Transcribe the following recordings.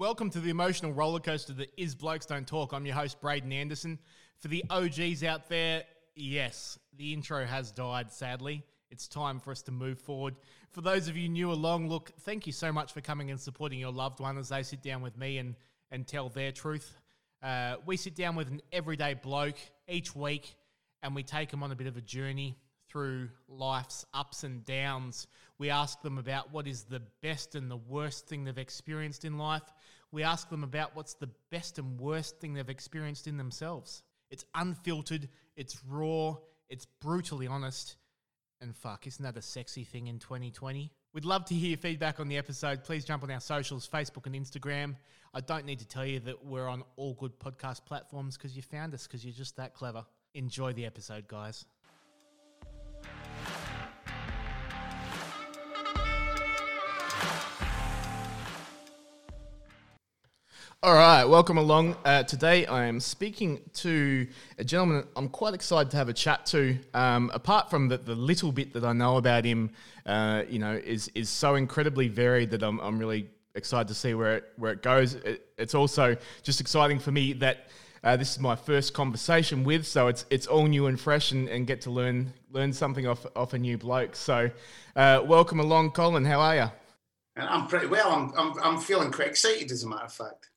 Welcome to the emotional roller coaster that is Blokes Don't Talk. I'm your host, Braden Anderson. For the OGs out there, yes, the intro has died, sadly. It's time for us to move forward. For those of you new along, look, thank you so much for coming and supporting your loved one as they sit down with me and, and tell their truth. Uh, we sit down with an everyday bloke each week and we take them on a bit of a journey through life's ups and downs. We ask them about what is the best and the worst thing they've experienced in life. We ask them about what's the best and worst thing they've experienced in themselves. It's unfiltered, it's raw, it's brutally honest. And fuck, isn't that a sexy thing in 2020? We'd love to hear feedback on the episode. Please jump on our socials, Facebook and Instagram. I don't need to tell you that we're on all good podcast platforms because you found us because you're just that clever. Enjoy the episode, guys. All right, welcome along. Uh, today I am speaking to a gentleman I'm quite excited to have a chat to. Um, apart from the, the little bit that I know about him, uh, you know, is is so incredibly varied that I'm, I'm really excited to see where it, where it goes. It, it's also just exciting for me that uh, this is my first conversation with, so it's it's all new and fresh, and, and get to learn learn something off off a new bloke. So, uh, welcome along, Colin. How are you? I'm pretty well. I'm, I'm I'm feeling quite excited, as a matter of fact.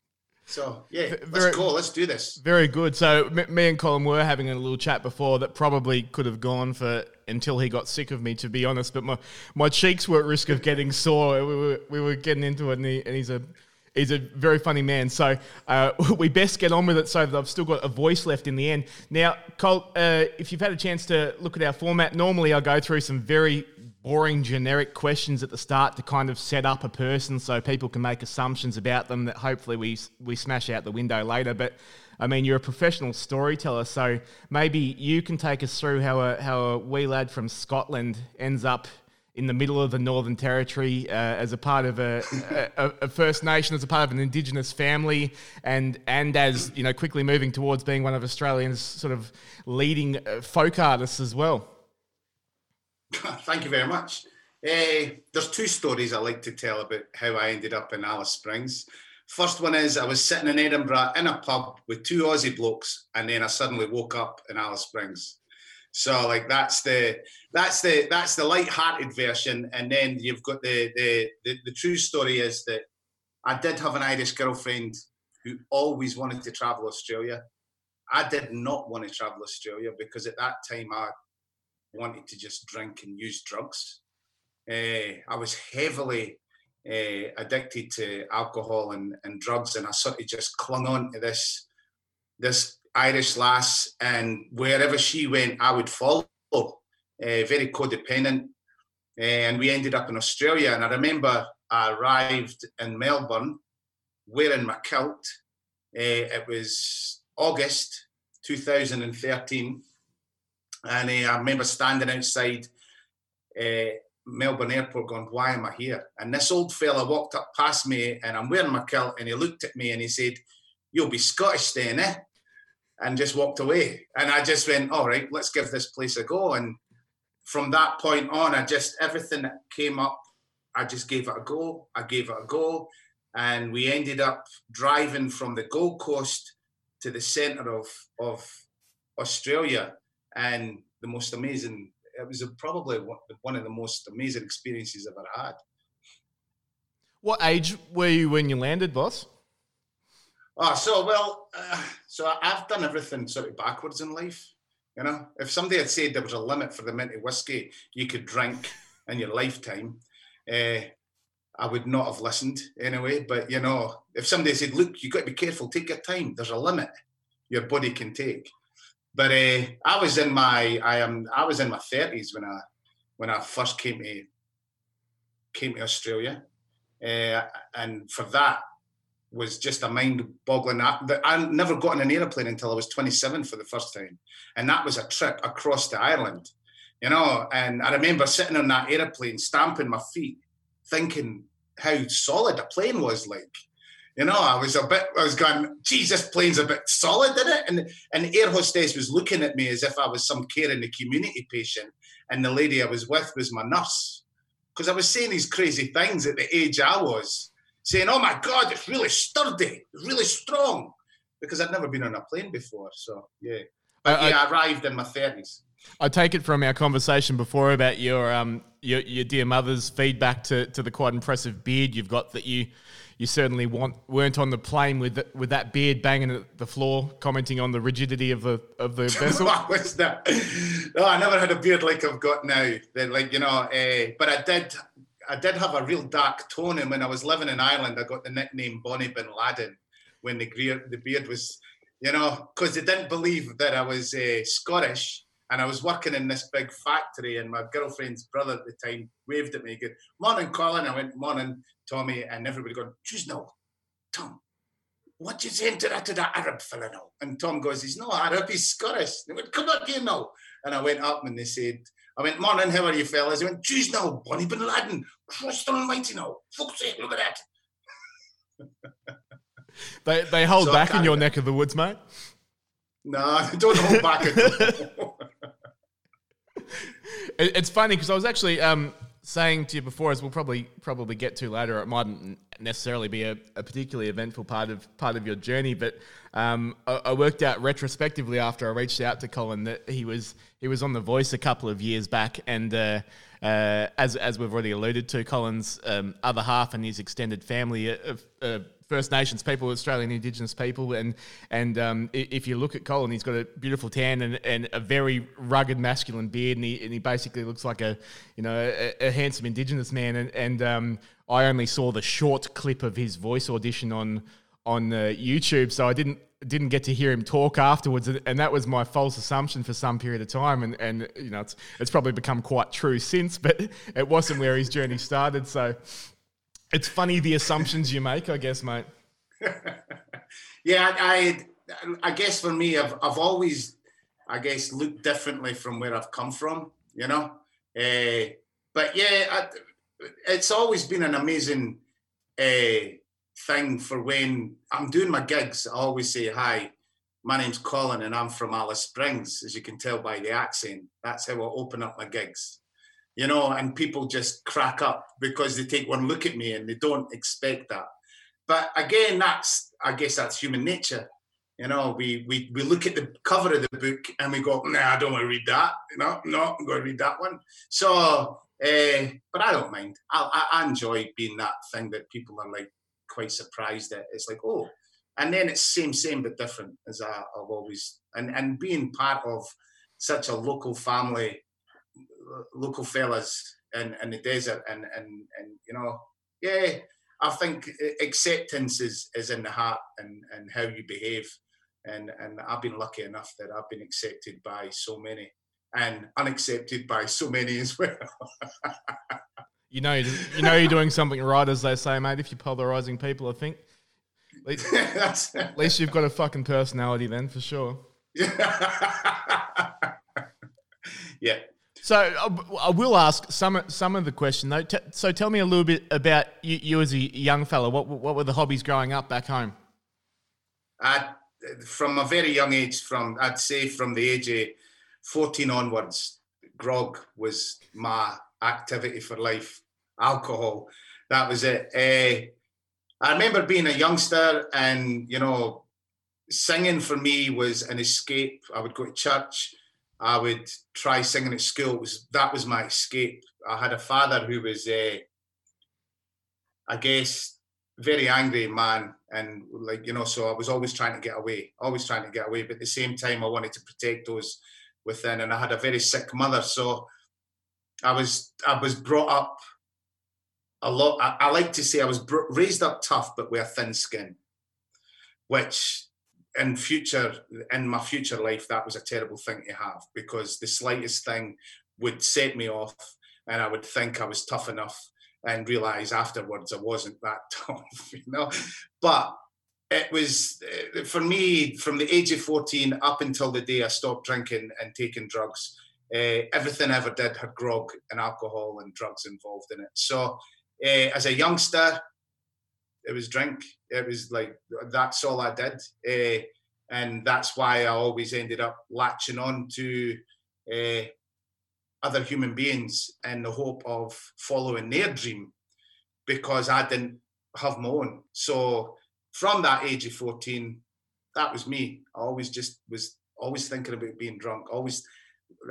So yeah, very, let's go. Let's do this. Very good. So m- me and Colin were having a little chat before that probably could have gone for until he got sick of me, to be honest. But my, my cheeks were at risk of getting sore. We were, we were getting into it, and, he, and he's a he's a very funny man. So uh, we best get on with it so that I've still got a voice left in the end. Now, Cole, uh, if you've had a chance to look at our format, normally I go through some very boring generic questions at the start to kind of set up a person so people can make assumptions about them that hopefully we we smash out the window later but I mean you're a professional storyteller so maybe you can take us through how a how a wee lad from Scotland ends up in the middle of the Northern Territory uh, as a part of a, a, a, First Nation, as a part of an Indigenous family, and and as you know, quickly moving towards being one of Australia's sort of leading uh, folk artists as well. Thank you very much. Uh, there's two stories I like to tell about how I ended up in Alice Springs. First one is I was sitting in Edinburgh in a pub with two Aussie blokes, and then I suddenly woke up in Alice Springs. So like that's the that's the that's the light-hearted version, and then you've got the the the, the true story is that I did have an Irish girlfriend who always wanted to travel Australia. I did not want to travel Australia because at that time I wanted to just drink and use drugs. Uh, I was heavily uh, addicted to alcohol and, and drugs, and I sort of just clung on to this this Irish lass, and wherever she went, I would follow. Uh, very codependent, and we ended up in Australia. And I remember I arrived in Melbourne wearing my kilt. it was August 2013 and uh, I remember standing outside uh, Melbourne Airport going, Why am I here? And this old fella walked up past me and I'm wearing my kilt and he looked at me and he said, You'll be Scottish then, eh? And just walked away. And I just went, All right, let's give this place a go. And from that point on, I just, everything that came up, I just gave it a go. I gave it a go. And we ended up driving from the Gold Coast to the centre of, of Australia and the most amazing. It was probably one of the most amazing experiences I've ever had. What age were you when you landed, boss? Oh, so well, uh, so I've done everything sort of backwards in life. You know, if somebody had said there was a limit for the amount of whiskey you could drink in your lifetime, uh, I would not have listened anyway. But you know, if somebody said, "Look, you've got to be careful. Take your time. There's a limit your body can take," But uh, I was in my I am I was in my thirties when I when I first came to came to Australia, uh, and for that was just a mind-boggling. I never got on an aeroplane until I was 27 for the first time, and that was a trip across to Ireland, you know. And I remember sitting on that aeroplane, stamping my feet, thinking how solid a plane was like you know, I was a bit, I was going, geez, this plane's a bit solid, in it? And and air hostess was looking at me as if I was some care in the community patient. And the lady I was with was my nurse. Because I was saying these crazy things at the age I was. saying, "Oh my God, it's really sturdy, it's really strong," because I'd never been on a plane before. So yeah, but I, yeah, I, I arrived in my thirties. I take it from our conversation before about your um your, your dear mother's feedback to, to the quite impressive beard you've got that you you certainly want, weren't on the plane with the, with that beard banging at the floor, commenting on the rigidity of the of the vessel. What's that? No, I never had a beard like I've got now. Like you know, uh, but I did I did have a real dark tone, and when I was living in Ireland, I got the nickname Bonnie Bin Laden when the beard the beard was, you know, because they didn't believe that I was uh, Scottish and I was working in this big factory, and my girlfriend's brother at the time waved at me, good morning, Colin. I went, morning, Tommy, and everybody going, choose no, Tom. What you saying to that to that Arab fella now? And Tom goes, he's not Arab, he's Scottish. They went, come up here now. And I went up and they said, I went, morning, how are you fellas? They went, choose now, Bonnie Bin Laden, Christ almighty now. Fuck's sake, look at that. they, they hold so back in your neck of the woods, mate. No, don't hold back. It's funny because I was actually um, saying to you before, as we'll probably probably get to later, it mightn't necessarily be a, a particularly eventful part of part of your journey, but um, I, I, worked out retrospectively after I reached out to Colin that he was he was on The Voice a couple of years back, and uh, uh, as as we've already alluded to, Colin's um, other half and his extended family First Nations people, Australian Indigenous people, and and um, if you look at Colin, he's got a beautiful tan and, and a very rugged masculine beard, and he, and he basically looks like a you know a, a handsome Indigenous man. And, and um, I only saw the short clip of his voice audition on on uh, YouTube, so I didn't didn't get to hear him talk afterwards, and that was my false assumption for some period of time. And, and you know, it's it's probably become quite true since, but it wasn't where his journey started. So it's funny the assumptions you make, I guess, mate. yeah, I, I guess for me, I've, I've always, I guess, looked differently from where I've come from, you know. Uh, but yeah, I, it's always been an amazing uh, thing for when I'm doing my gigs. I always say, "Hi, my name's Colin, and I'm from Alice Springs." As you can tell by the accent, that's how I open up my gigs you know, and people just crack up because they take one look at me and they don't expect that. But again, that's I guess that's human nature. You know, we we we look at the cover of the book and we go, nah, I don't want to read that. You know, no, I'm going to read that one. So, uh, but I don't mind. I, I enjoy being that thing that people are like quite surprised at. It's like, oh, and then it's same, same but different as I, I've always and and being part of such a local family local fellas in, in the desert and, and, and, you know, yeah, I think acceptance is, is in the heart and, and how you behave. And, and I've been lucky enough that I've been accepted by so many and unaccepted by so many as well. you know, you know, you're doing something right, as they say, mate. If you're polarizing people, I think. At least, at least you've got a fucking personality, then, for sure. yeah, so I will ask some some of the question though. so tell me a little bit about you, you, as a young fellow. What what were the hobbies growing up back home? Uh, from a very young age, from I'd say from the age of fourteen onwards, grog was my activity for life. Alcohol, that was it. Uh, I remember being a youngster, and you know, singing for me was an escape. I would go to church. I would try singing at school. Was, that was my escape. I had a father who was, uh, I guess, very angry man, and like you know, so I was always trying to get away, always trying to get away. But at the same time, I wanted to protect those within, and I had a very sick mother, so I was I was brought up a lot. I, I like to say I was br- raised up tough, but with a thin skin, which in future in my future life that was a terrible thing to have because the slightest thing would set me off and i would think i was tough enough and realize afterwards i wasn't that tough you know? But it was eh, for me from the age of 14 up until the day i stopped drinking and taking drugs uh, everything I ever did had grog and alcohol and drugs involved in it. So uh, as a youngster it was drink. It was like that's all I did, uh, and that's why I always ended up latching on to uh, other human beings in the hope of following their dream, because I didn't have my own. So from that age of 14, that was me. I always just was always thinking about being drunk. Always,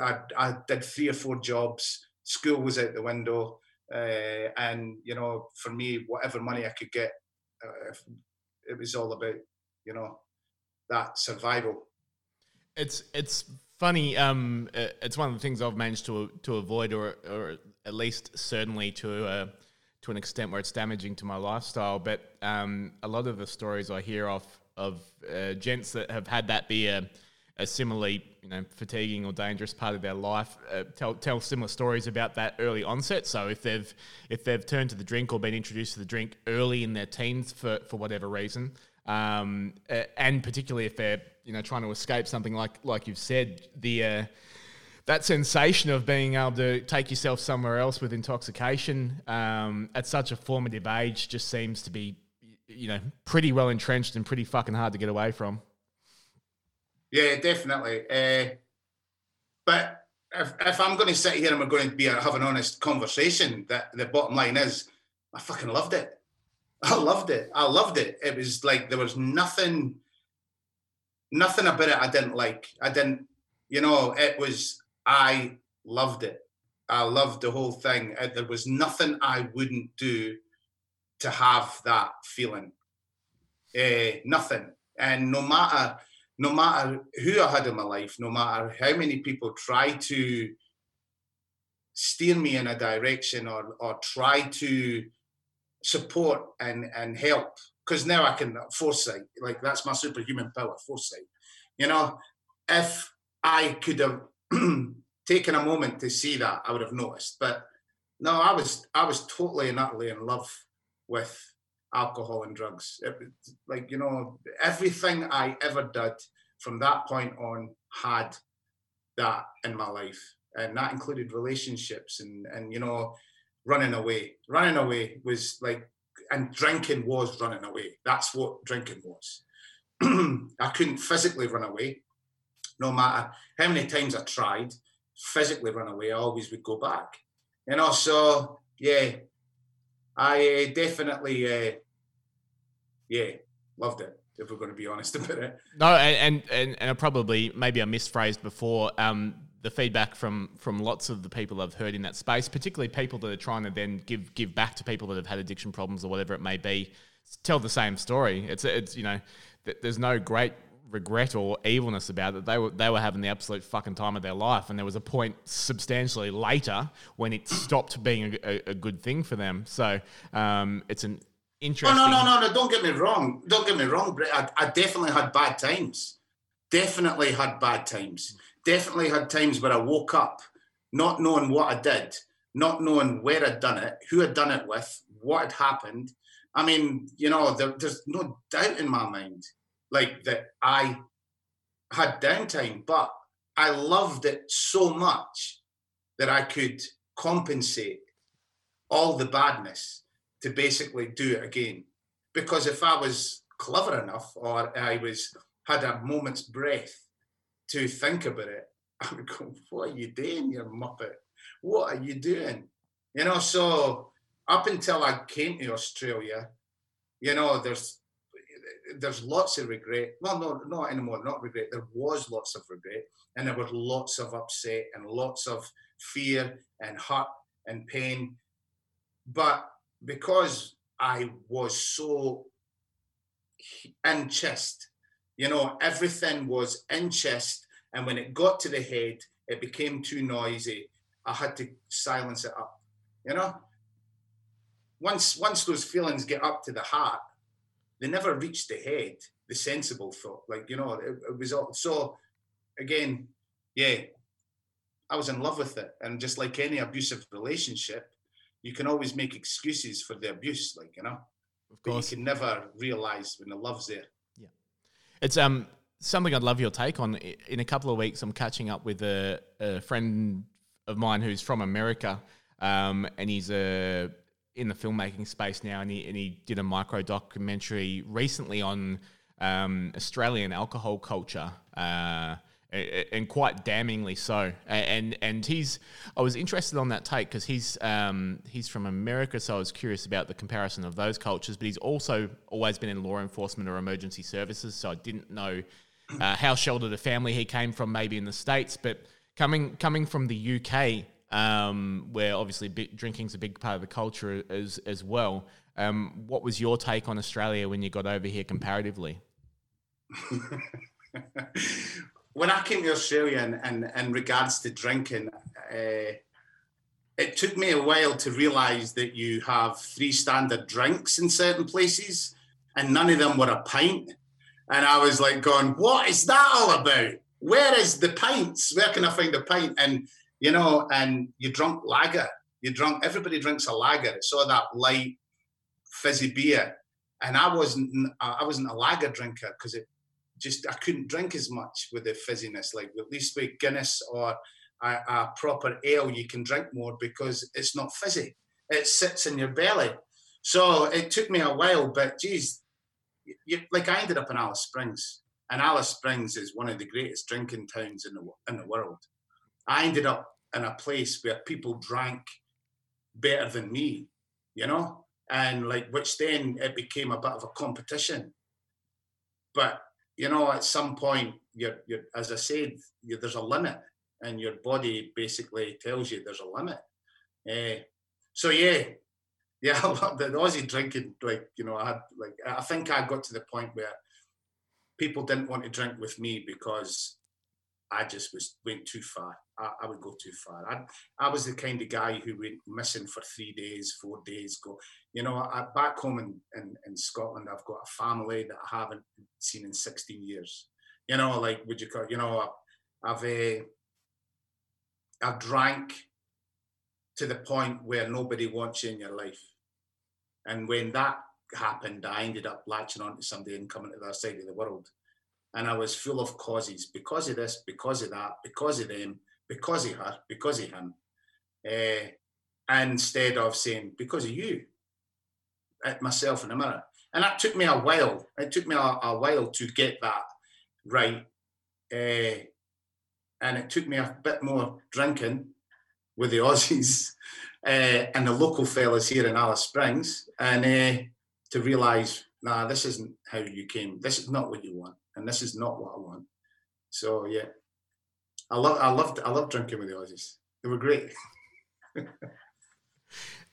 I, I did three or four jobs. School was out the window, uh, and you know, for me, whatever money I could get, it was all about you know that survival. It's it's funny. Um, it's one of the things I've managed to to avoid, or or at least certainly to uh, to an extent where it's damaging to my lifestyle. But um, a lot of the stories I hear of of uh, gents that have had that be a, a similarly you know fatiguing or dangerous part of their life uh, tell tell similar stories about that early onset. So if they've if they've turned to the drink or been introduced to the drink early in their teens for for whatever reason, um, and particularly if they're you know trying to escape something like like you've said the uh, that sensation of being able to take yourself somewhere else with intoxication um, at such a formative age just seems to be you know pretty well entrenched and pretty fucking hard to get away from. Yeah, definitely. Uh, but if, if I'm going to sit here and we're going to be have an honest conversation, that the bottom line is, I fucking loved it. I loved it. I loved it. It was like there was nothing, nothing about it I didn't like. I didn't, you know, it was, I loved it. I loved the whole thing. There was nothing I wouldn't do to have that feeling. Uh, nothing. And no matter, no matter who I had in my life, no matter how many people try to steer me in a direction or, or try to support and and help because now I can foresight like that's my superhuman power foresight. You know if I could have taken a moment to see that I would have noticed. But no I was I was totally and utterly in love with alcohol and drugs it, like you know everything I ever did from that point on had that in my life and that included relationships and and you know running away. Running away was like, and drinking was running away. That's what drinking was. I couldn't physically run away, no matter how many times I tried. Physically run away, I always would go back. You know, so yeah, I uh, definitely, uh, yeah, loved it. If we're going to be honest about it. No, and and and I probably maybe I misphrased before. Um, the feedback from from lots of the people I've heard in that space, particularly people that are trying to then give give back to people that have had addiction problems or whatever it may be, tell the same story. It's it's you know, there's no great regret or evilness about it. They were they were having the absolute fucking time of their life, and there was a point substantially later when it stopped being a, a, a good thing for them. So um, it's an interesting. Oh, no, no, no, no! Don't get me wrong. Don't get me wrong, Brett. I, I definitely had bad times. Definitely had bad times definitely had times where I woke up not knowing what I did, not knowing where I'd done it, who I'd done it with, what had happened. I mean, you know, there, there's no doubt in my mind, like that I had downtime, but I loved it so much that I could compensate all the badness to basically do it again. Because if I was clever enough or I was had a moment's breath to think about it, I would go, What are you doing, you muppet? What are you doing? You know, so up until I came to Australia, you know, there's there's lots of regret. Well, no, not anymore, not regret. There was lots of regret, and there was lots of upset and lots of fear and hurt and pain. But because I was so in chest you know, everything was in chest. And when it got to the head, it became too noisy. I had to silence it up. You know? Once once those feelings get up to the heart, they never reach the head, the sensible thought. Like, you know, it, it was all so again, yeah, I was in love with it. And just like any abusive relationship, you can always make excuses for the abuse, like, you know. Of course. But you can never realize when the love's there. Yeah, it's um something I'd love your take on. In a couple of weeks, I'm catching up with a, a friend of mine who's from America, um, and he's a uh, in the filmmaking space now, and he and he did a micro documentary recently on um, Australian alcohol culture. Uh, and quite damningly so. And and he's I was interested on that take because he's um, he's from America, so I was curious about the comparison of those cultures. But he's also always been in law enforcement or emergency services, so I didn't know uh, how sheltered a family he came from, maybe in the states, but coming coming from the UK. Um, where obviously drinking's a big part of the culture as as well. Um, what was your take on Australia when you got over here comparatively? when I came to Australia and in, in, in, regards to drinking, uh, it took me a while to realise that you have three standard drinks in certain places, and none of them were a pint. And I was like, going, what is that all about? Where is the pints? Where can I find a pint? And you know, and you drunk lager. You drunk. Everybody drinks a lager. It's all that light, fizzy beer, and I wasn't. I wasn't a lager drinker because it just I couldn't drink as much with the fizziness. Like at least with Guinness or a, a, proper ale, you can drink more because it's not fizzy. It sits in your belly. So it took me a while, but geez, you, like I ended up in Alice Springs, and Alice Springs is one of the greatest drinking towns in the in the world. I ended up in a place where people drank better than me, you know, and like which then it became a bit of a competition. But you know, at some point, you're, you're as I said, there's a limit, and your body basically tells you there's a limit. Uh, so yeah, yeah, the Aussie drinking, like you know, I had like I think I got to the point where people didn't want to drink with me because I just was went too far. I, I, would go too far. I, I was the kind of guy who went missing for three days, four days. Go, you know, I, back home in, in, in Scotland, I've got a family that I haven't seen in 16 years. You know, like would you call? You know, I've uh, I've drank to the point where nobody wants you in your life, and when that happened, I ended up latching onto somebody and coming to the other side of the world and I was full of causes because of this, because of that, because of them, because of her, because of him, uh, instead of saying because of you, at myself in the mirror. And that took me a while. It took me a, a while to get that right, uh, and it took me a bit more drinking with the Aussies uh, and the local fellas here in Alice Springs, and to realise, nah, this isn't how you came. This is not what you want and this is not what I want. So yeah, I love I loved I loved drinking with the Aussies. They were great.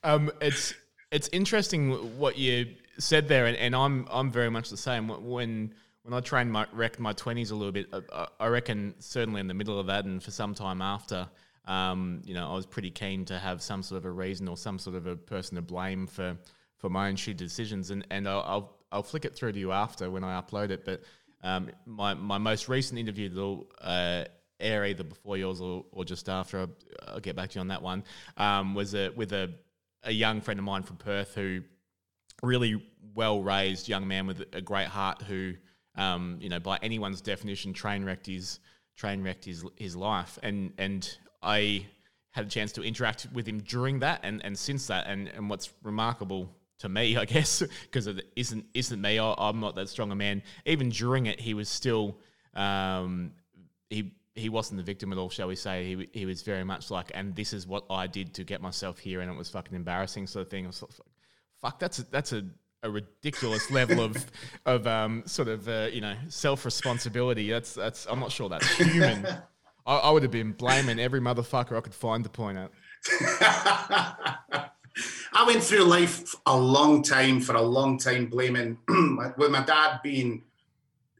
um, it's it's interesting what you said there, and, and I'm I'm very much the same. When when I trained my wrecked my twenties a little bit, I, I reckon certainly in the middle of that, and for some time after. Um, you know, I was pretty keen to have some sort of a reason or some sort of a person to blame for for my own shit decisions, and and I'll, I'll I'll flick it through to you after when I upload it. But um, my my most recent interview that'll uh, air either before yours or, or just after. I'll, get back to you on that one. Um, was a, with a a young friend of mine from Perth who really well raised young man with a great heart who um, you know by anyone's definition train wrecked his train wrecked his his life and and I had a chance to interact with him during that and, and since that and, and what's remarkable to me, I guess, because it isn't isn't me. I, am not that strong a man. Even during it, he was still um, he he wasn't the victim at all, shall we say? He he was very much like, and this is what I did to get myself here, and it was fucking embarrassing, sort of thing. I was like, fuck, that's a, that's a a ridiculous level of of um, sort of uh, you know self responsibility. That's that's I'm not sure that's human. I, I would have been blaming every motherfucker I could find to point at. I went through life a long time for a long time blaming with my dad being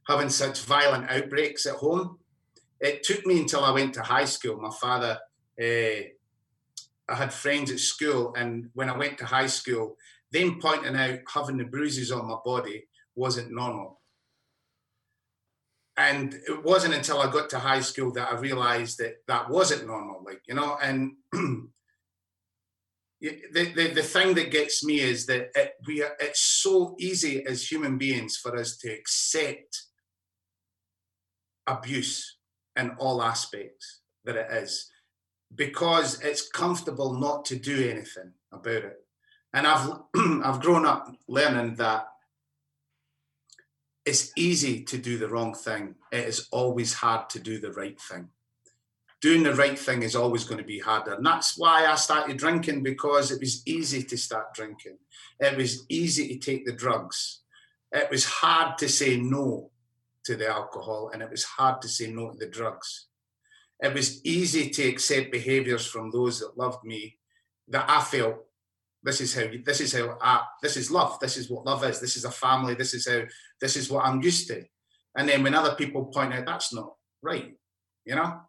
having such violent outbreaks at home. It took me until I went to high school. My father, uh, I had friends at school, and when I went to high school, them pointing out having the bruises on my body wasn't normal. And it wasn't until I got to high school that I realized that that wasn't normal, like, you know, and the, the, the thing that gets me is that it, we are, it's so easy as human beings for us to accept abuse in all aspects that it is because it's comfortable not to do anything about it and i've i've grown up learning that it's easy to do the wrong thing. It is always hard to do the right thing. Doing the right thing is always going to be harder. And that's why I started drinking because it was easy to start drinking. It was easy to take the drugs. It was hard to say no to the alcohol and it was hard to say no to the drugs. It was easy to accept behaviors from those that loved me that I felt this is how this is how I, this is love this is what love is this is a family this is how this is what i'm used to. And then when other people point out that's not right you know?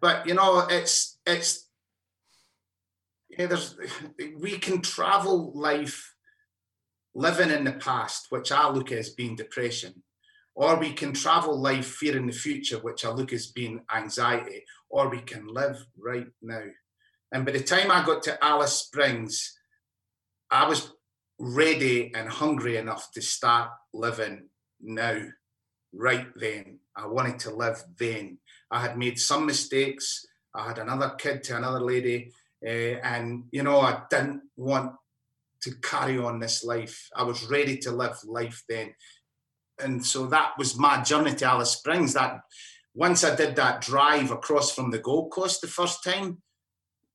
But you know it's it's yeah, there's we can travel life living in the past which i look at as being depression or we can travel life fearing the future which i look as being anxiety or we can live right now and by the time I got to Alice Springs, I was ready and hungry enough to start living now, right then. I wanted to live then. I had made some mistakes. I had another kid to another lady. Uh, and, you know, I didn't want to carry on this life. I was ready to live life then. And so that was my journey to Alice Springs. That once I did that drive across from the Gold Coast the first time,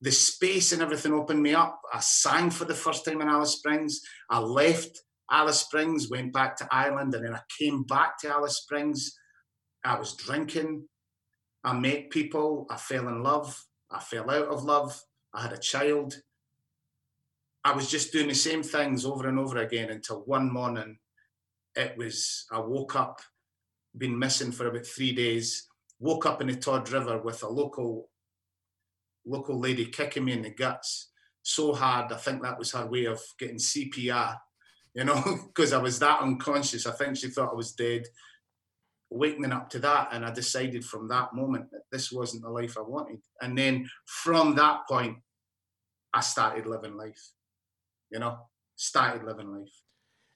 the space and everything opened me up. I sang for the first time in Alice Springs. I left Alice Springs, went back to Ireland, and then I came back to Alice Springs. I was drinking. I met people. I fell in love. I fell out of love. I had a child. I was just doing the same things over and over again until one morning it was, I woke up, been missing for about three days, woke up in the Todd River with a local local lady kicking me in the guts so hard. I think that was her way of getting CPR, you know, because I was that unconscious. I think she thought I was dead. Waking up to that, and I decided from that moment that this wasn't the life I wanted. And then from that point, I started living life, you know, started living life,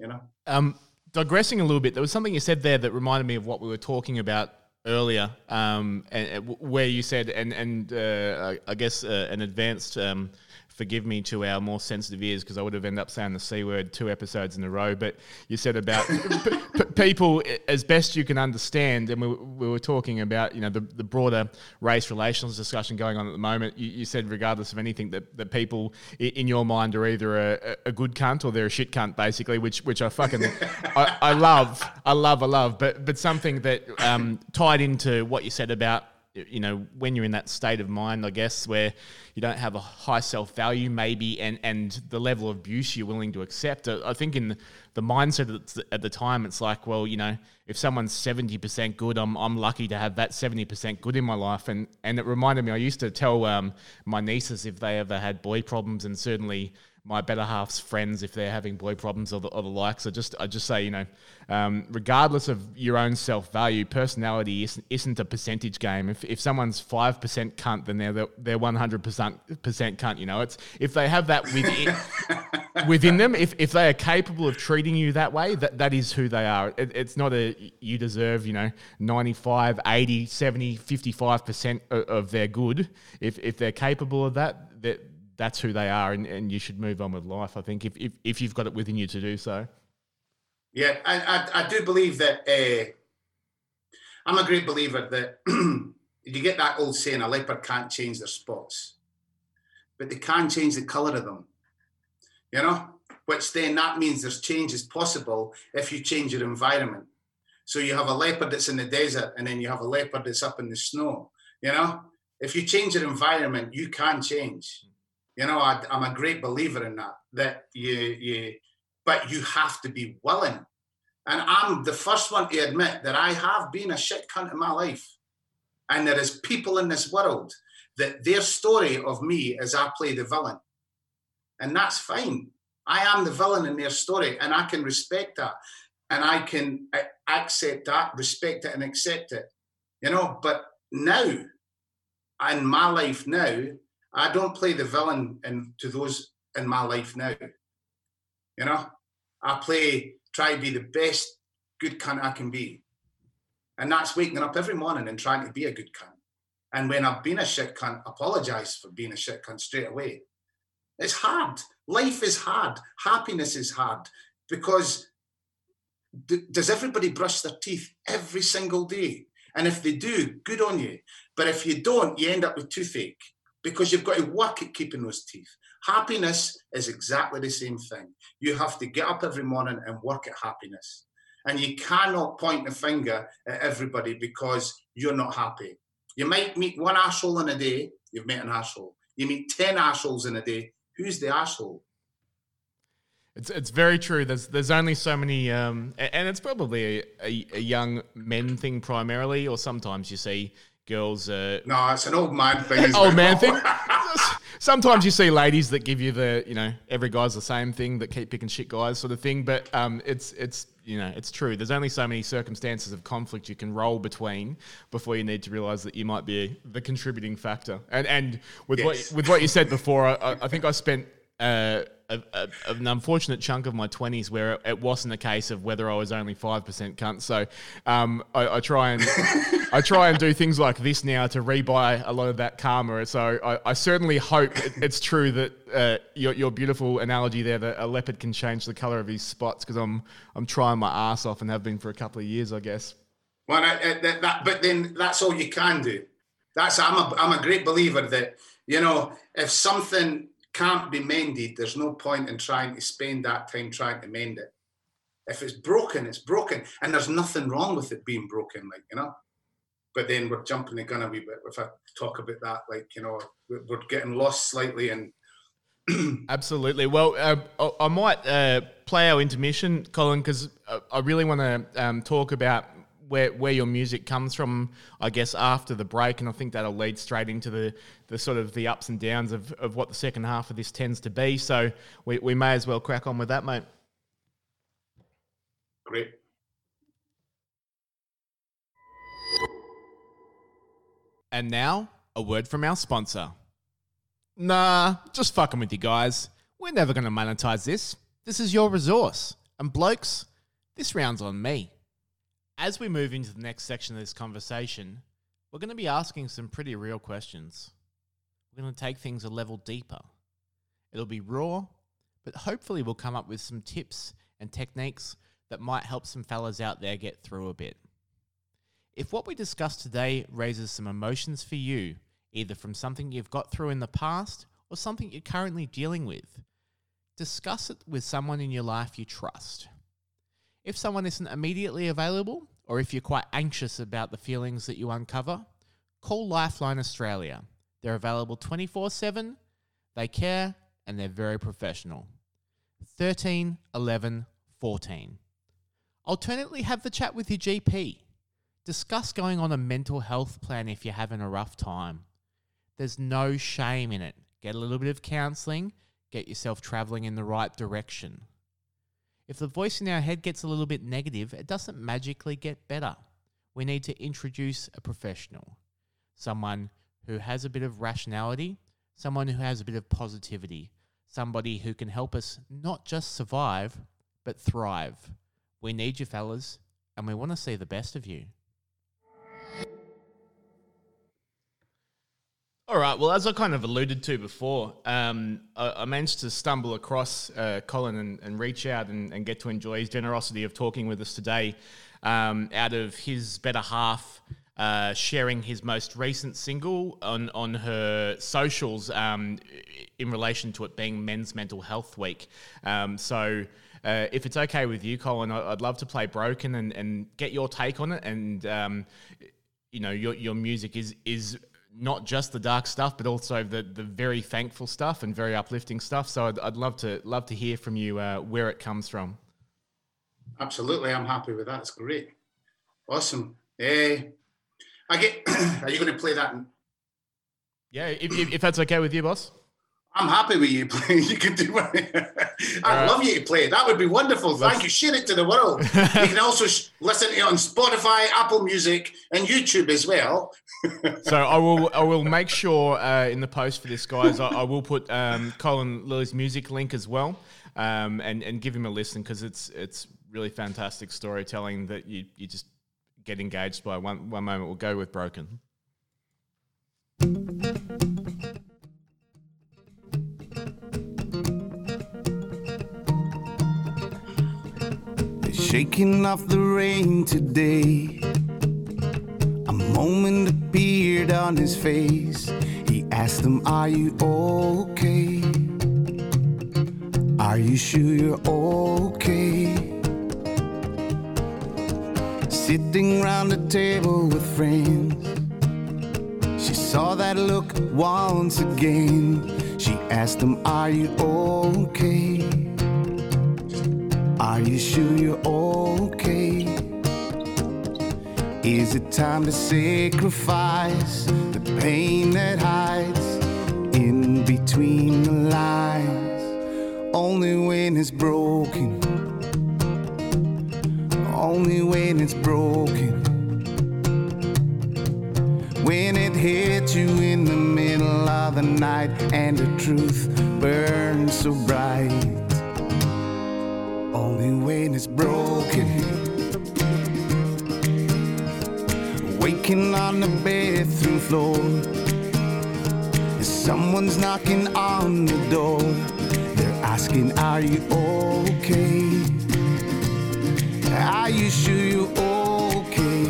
you know. Um, digressing a little bit, there was something you said there that reminded me of what we were talking about earlier, um, and, and, where you said, and and uh, I, guess uh, an advanced um, forgive me to our more sensitive ears because I would have ended up saying the C word two episodes in a row. But you said about p- p- people as best you can understand, and we, we were talking about you know the, the broader race relations discussion going on at the moment. You, you said regardless of anything that, that people in your mind are either a, a good cunt or they're a shit cunt basically, which which I fucking I, I, love, I love, I love. But but something that um, tied into what you said about you know when you're in that state of mind, I guess where you don't have a high self value, maybe, and and the level of abuse you're willing to accept. I think in the mindset at the time, it's like, well, you know, if someone's seventy percent good, I'm I'm lucky to have that seventy percent good in my life. And and it reminded me, I used to tell um, my nieces if they ever had boy problems, and certainly my better half's friends if they're having boy problems or the, or the likes. I just I just say you know, um, regardless of your own self value, personality isn't, isn't a percentage game. If, if someone's five percent cunt, then they're they're one hundred percent percent cunt. You know, it's if they have that within within them, if, if they are capable of treating you that way, that that is who they are. It, it's not a you deserve you know 95, 80, 70, 55 percent of their good. If if they're capable of that, that that's who they are, and, and you should move on with life. I think if, if, if you've got it within you to do so. Yeah, I, I, I do believe that. Uh, I'm a great believer that you get that old saying: a leopard can't change their spots, but they can change the colour of them. You know, which then that means there's changes possible if you change your environment. So you have a leopard that's in the desert, and then you have a leopard that's up in the snow. You know, if you change your environment, you can change. You know, I, am a great believer in that. That you you, but you have to be willing. And I'm the first one to admit that I have been a shit cunt in my life. And there is people in this world that their story of me is I play the villain. And that's fine. I am the villain in their story, and I can respect that. And I can accept that, respect it, and accept it. You know, but now, in my life now, I don't play the villain in, to those in my life now. You know, I play, try to be the best good cunt I can be. And that's waking up every morning and trying to be a good cunt. And when I've been a shit cunt, apologize for being a shit cunt straight away. It's hard. Life is hard. Happiness is hard because d- does everybody brush their teeth every single day? And if they do, good on you. But if you don't, you end up with toothache because you've got to work at keeping those teeth. Happiness is exactly the same thing. You have to get up every morning and work at happiness. And you cannot point the finger at everybody because you're not happy. You might meet one asshole in a day, you've met an asshole. You meet 10 assholes in a day, who's the asshole? It's it's very true. There's there's only so many, um, and it's probably a, a, a, young men thing primarily, or sometimes you see girls. Uh, no, it's an old man thing. old man thing. sometimes you see ladies that give you the you know every guy's the same thing that keep picking shit guys sort of thing. But um, it's it's you know it's true. There's only so many circumstances of conflict you can roll between before you need to realize that you might be the contributing factor. And and with yes. what with what you said before, I, I think I spent. Uh, a, a, an unfortunate chunk of my 20s where it, wasn't a case of whether I was only 5% cunt. So um, I, I, try and I try and do things like this now to rebuy a lot of that karma. So I, I certainly hope it, it's true that uh, your, your beautiful analogy there that a leopard can change the color of his spots because I'm, I'm trying my ass off and have been for a couple of years, I guess. Well, I, that, that, but then that's all you can do. That's I'm a, I'm a great believer that you know if something can't be mended, there's no point in trying to spend that time trying to mend it. If it's broken, it's broken, and there's nothing wrong with it being broken, like you know. But then we're jumping the gun a wee bit if I talk about that, like you know, we're getting lost slightly and. Absolutely. Well, uh, I might uh, play our intermission, Colin, because I really want to um, talk about where where your music comes from, I guess, after the break, and I think that'll lead straight into the the sort of the ups and downs of, of what the second half of this tends to be. So we, we may as well crack on with that, mate. Great. And now, a word from our sponsor. Nah, just fucking with you guys. We're never going to monetize this. This is your resource. And blokes, this round's on me. As we move into the next section of this conversation, we're going to be asking some pretty real questions. We're going to take things a level deeper. It'll be raw, but hopefully we'll come up with some tips and techniques that might help some fellas out there get through a bit. If what we discuss today raises some emotions for you, either from something you've got through in the past or something you're currently dealing with, discuss it with someone in your life you trust. If someone isn't immediately available, or if you're quite anxious about the feelings that you uncover, call Lifeline Australia. They're available 24 7, they care, and they're very professional. 13 11 14. Alternately, have the chat with your GP. Discuss going on a mental health plan if you're having a rough time. There's no shame in it. Get a little bit of counseling, get yourself traveling in the right direction. If the voice in our head gets a little bit negative, it doesn't magically get better. We need to introduce a professional, someone who has a bit of rationality, someone who has a bit of positivity, somebody who can help us not just survive, but thrive. We need you, fellas, and we want to see the best of you. All right. Well, as I kind of alluded to before, um, I, I, managed to stumble across uh, Colin and, and, reach out and, and, get to enjoy his generosity of talking with us today um, out of his better half. Uh, sharing his most recent single on, on her socials um, in relation to it being Men's Mental Health Week. Um, so, uh, if it's okay with you, Colin, I'd love to play Broken and, and get your take on it. And, um, you know, your, your music is, is not just the dark stuff, but also the the very thankful stuff and very uplifting stuff. So I'd, I'd love to love to hear from you uh, where it comes from. Absolutely, I'm happy with that. It's great, awesome. Uh, I get. are you going to play that? In- yeah, if, if, if that's okay with you, boss. I'm happy with you playing. You can do it. I'd right. love you to play. That would be wonderful. Thank you. Share it to the world. you can also sh- listen to it on Spotify, Apple Music, and YouTube as well. so I will I will make sure uh, in the post for this, guys, I, I will put um, Colin Lillie's music link as well, um, and and give him a listen because it's it's really fantastic storytelling that you you just get engaged by. One one moment we'll go with Broken. Shaking off the rain today. A moment appeared on his face. He asked them, Are you okay? Are you sure you're okay? Sitting round the table with friends. She saw that look once again. She asked them, Are you okay? Are you sure you're okay? Is it time to sacrifice the pain that hides in between the lines? Only when it's broken, only when it's broken. When it hits you in the middle of the night and the truth burns so bright when it's broken. Waking on the bathroom floor. Someone's knocking on the door. They're asking, Are you okay? Are you sure you're okay?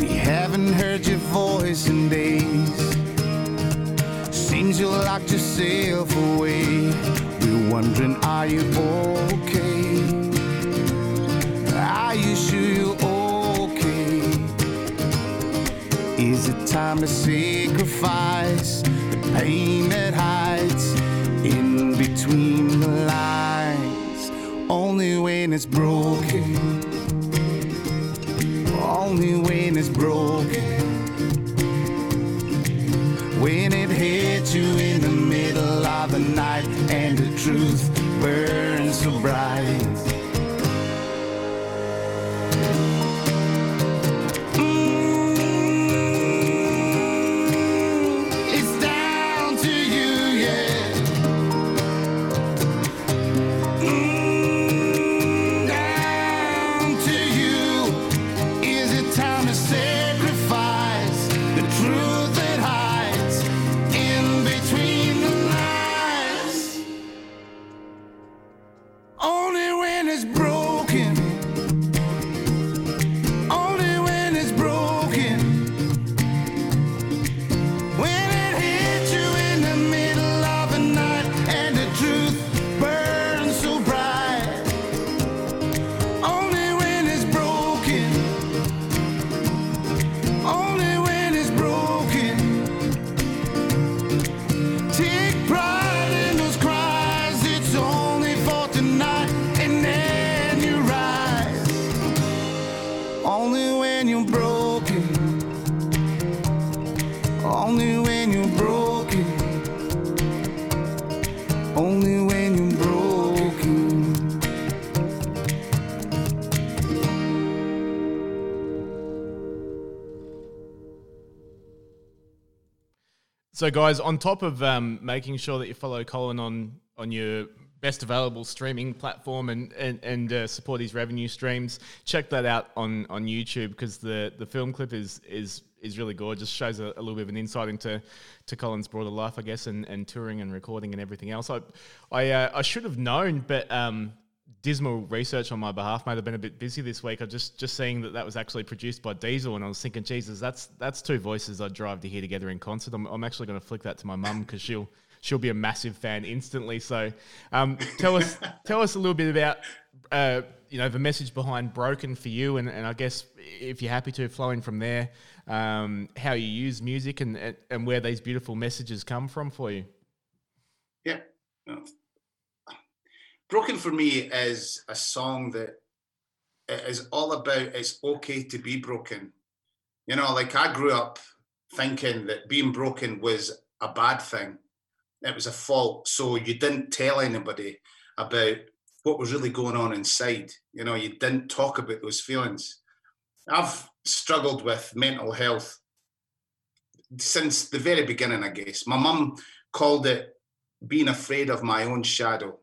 We haven't heard your voice in days. Seems you locked yourself away. Wondering, are you okay? Are you sure you're okay? Is it time to sacrifice the pain that hides in between the lines? Only when it's broken. Only when it's broken. When it hits you truth burns so bright. So, guys, on top of um, making sure that you follow Colin on on your best available streaming platform and and, and uh, support his revenue streams, check that out on on YouTube because the the film clip is is is really gorgeous. Shows a, a little bit of an insight into to Colin's broader life, I guess, and, and touring and recording and everything else. I I, uh, I should have known, but um, dismal research on my behalf. Might have been a bit busy this week. I just just seeing that that was actually produced by Diesel, and I was thinking, Jesus, that's that's two voices I'd drive to hear together in concert. I'm, I'm actually going to flick that to my mum because she'll she'll be a massive fan instantly. So, um, tell us tell us a little bit about. Uh, you know the message behind broken for you and, and i guess if you're happy to flowing from there um, how you use music and and where these beautiful messages come from for you Yeah. Broken for me is a song that is all about it's okay to be broken. You know, like I grew up thinking that being broken was a bad thing. It was a fault. So you didn't tell anybody about what was really going on inside. You know, you didn't talk about those feelings. I've struggled with mental health since the very beginning, I guess. My mum called it being afraid of my own shadow.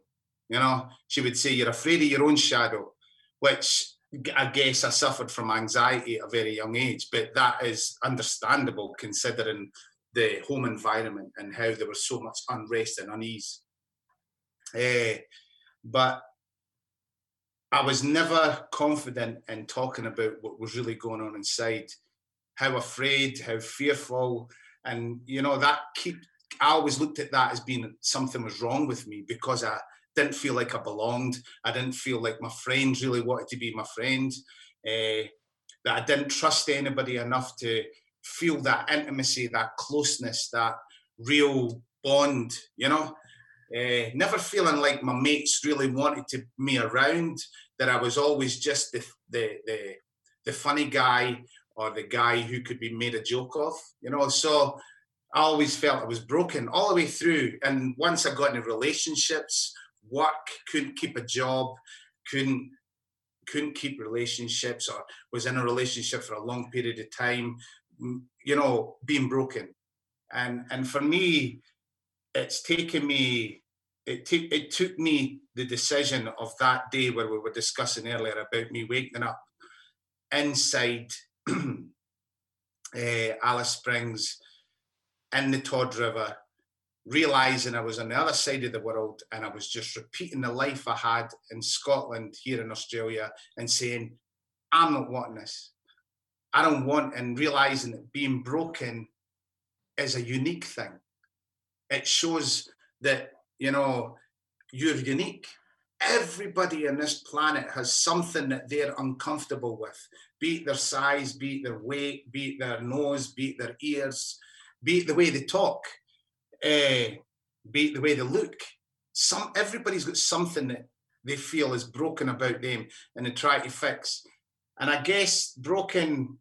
You know, she would say, You're afraid of your own shadow, which I guess I suffered from anxiety at a very young age, but that is understandable considering the home environment and how there was so much unrest and unease. Eh, but I was never confident in talking about what was really going on inside, how afraid, how fearful, and you know that keep. I always looked at that as being something was wrong with me because I didn't feel like I belonged. I didn't feel like my friends really wanted to be my friend. Uh, that I didn't trust anybody enough to feel that intimacy, that closeness, that real bond. You know, uh, never feeling like my mates really wanted to me around. That I was always just the the the, the funny guy or the guy who could be made a joke of. You know, so. I always felt I was broken all the way through. And once I got into relationships, work, couldn't keep a job, couldn't couldn't keep relationships, or was in a relationship for a long period of time, you know, being broken. And and for me, it's taken me. It, t- it took me the decision of that day where we were discussing earlier about me waking up inside uh, Alice Springs in the Todd River realizing I was on the other side of the world and I was just repeating the life I had in Scotland, here in Australia, and saying, I'm not wanting this. I don't want, and realizing that being broken is a unique thing. It shows that, you know, you're unique. Everybody on this planet has something that they're uncomfortable with, be it their size, be it their weight, be it their nose, be it their ears, be it the way they talk uh, be the way they look. Some everybody's got something that they feel is broken about them and they try to fix. And I guess broken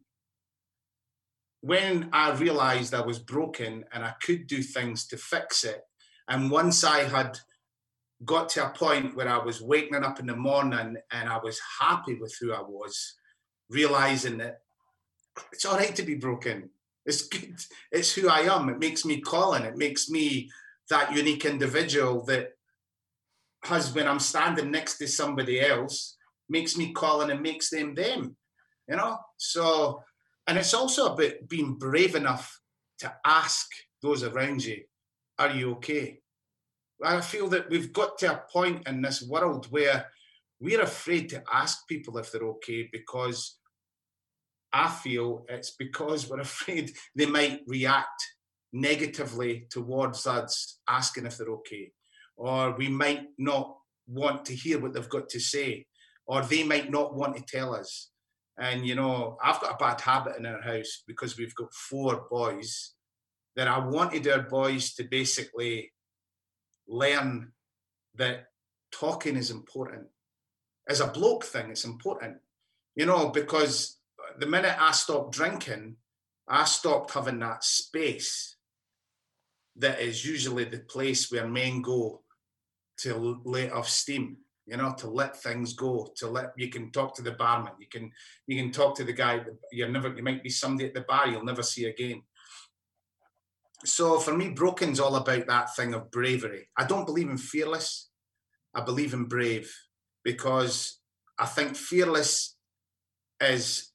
when I realized I was broken and I could do things to fix it. And once I had got to a point where I was waking up in the morning and I was happy with who I was, realizing that it's all right to be broken. It's good. It's who I am. It makes me Colin. It makes me that unique individual that has when I'm standing next to somebody else makes me Colin and makes them them. You know. So, and it's also about being brave enough to ask those around you, "Are you okay?" I feel that we've got to a point in this world where we're afraid to ask people if they're okay because I feel it's because we're afraid they might react negatively towards us asking if they're okay, or we might not want to hear what they've got to say, or they might not want to tell us. And you know, I've got a bad habit in our house because we've got four boys that I wanted our boys to basically learn that talking is important. As a bloke thing, it's important, you know, because the minute I stopped drinking, I stopped having that space that is usually the place where men go to let off steam you know to let things go to let you can talk to the barman you can you can talk to the guy you're never you might be somebody at the bar you'll never see again. So for me broken's all about that thing of bravery. I don't believe in fearless. I believe in brave because i think fearless is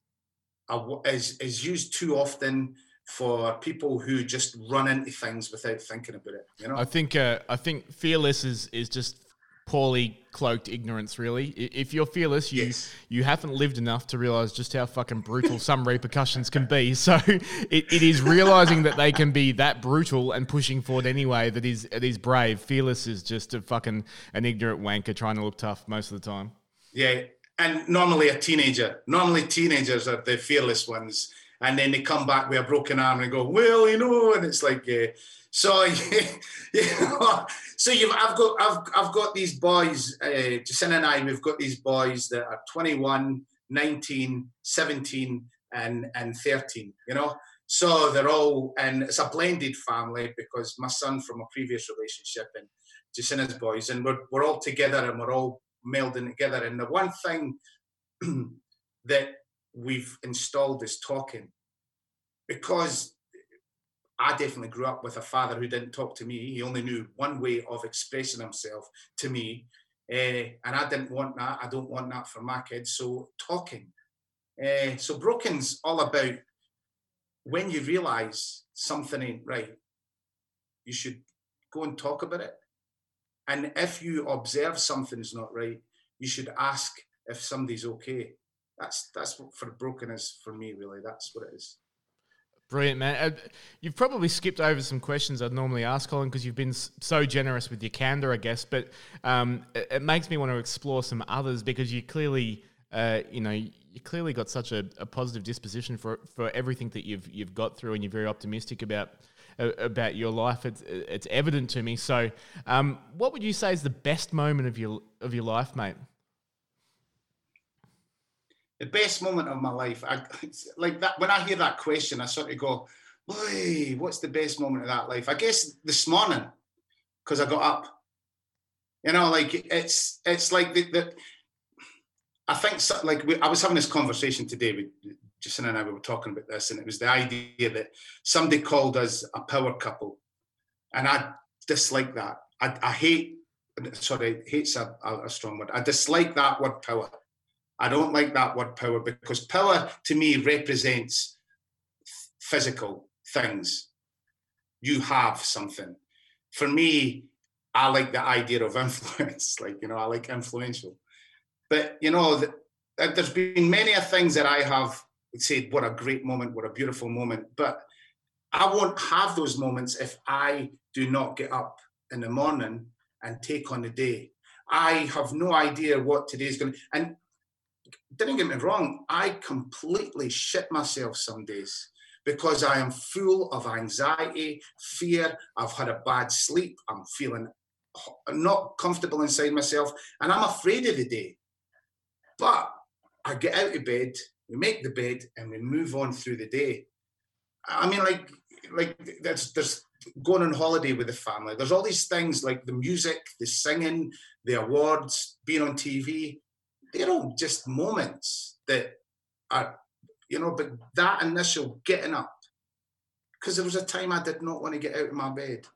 is is used too often for people who just run into things without thinking about it. You know, I think uh, I think fearless is is just poorly cloaked ignorance. Really, if you're fearless, you yes. you haven't lived enough to realize just how fucking brutal some repercussions can be. So it, it is realizing that they can be that brutal and pushing forward anyway. That is it is brave. Fearless is just a fucking an ignorant wanker trying to look tough most of the time. Yeah, and normally a teenager. Normally teenagers are the fearless ones, and then they come back with a broken arm and go, "Well, you know," and it's like, uh, so you know, so you've I've got I've I've got these boys, uh, Jacinta and I, we've got these boys that are 21, 19, 17, and and 13. You know, so they're all and it's a blended family because my son from a previous relationship and Jacinta's boys, and we're we're all together and we're all melding together. And the one thing that we've installed is talking, because I definitely grew up with a father who didn't talk to me. He only knew one way of expressing himself to me. Uh, and I didn't want that. I don't want that for my kids. So talking. Uh, so broken's all about when you realize something ain't right, you should go and talk about it. And if you observe something's not right, you should ask if somebody's okay. That's that's what for brokenness for me really. That's what it is. Brilliant, man. Uh, you've probably skipped over some questions I'd normally ask, Colin, because you've been so generous with your candor, I guess. But um, it, makes me want to explore some others because you clearly, uh, you know, you clearly got such a, a, positive disposition for for everything that you've you've got through, and you're very optimistic about about your life. It's it's evident to me. So, um, what would you say is the best moment of your of your life, mate? the best moment of my life, I, like that. When I hear that question, I sort of go, "Boy, what's the best moment of that life?" I guess this morning, because I got up. You know, like it's it's like the, the I think like I was having this conversation today with Jacinta and I. We were talking about this, and it was the idea that somebody called us a power couple, and I dislike that. I, I hate. Sorry, hate's a, a strong word. I dislike that word power I don't like that word power because power to me represents physical things. You have something. For me, I like the idea of influence. like, you know, I like influential. But, you know, there's been many things that I have said, what a great moment, what a beautiful moment. But I won't have those moments if I do not get up in the morning and take on the day. I have no idea what today is going to. And didn't get me wrong, I completely shit myself some days because I am full of anxiety, fear. I've had a bad sleep. I'm feeling not comfortable inside myself, and I'm afraid of the day. But I get out of bed, we make the bed, and we move on through the day. I mean, like, like there's there's going on holiday with the family. There's all these things like the music, the singing, the awards, being on TV they're all just moments that are, you know, but that initial getting up, because there was a time I did not want to get out of my bed.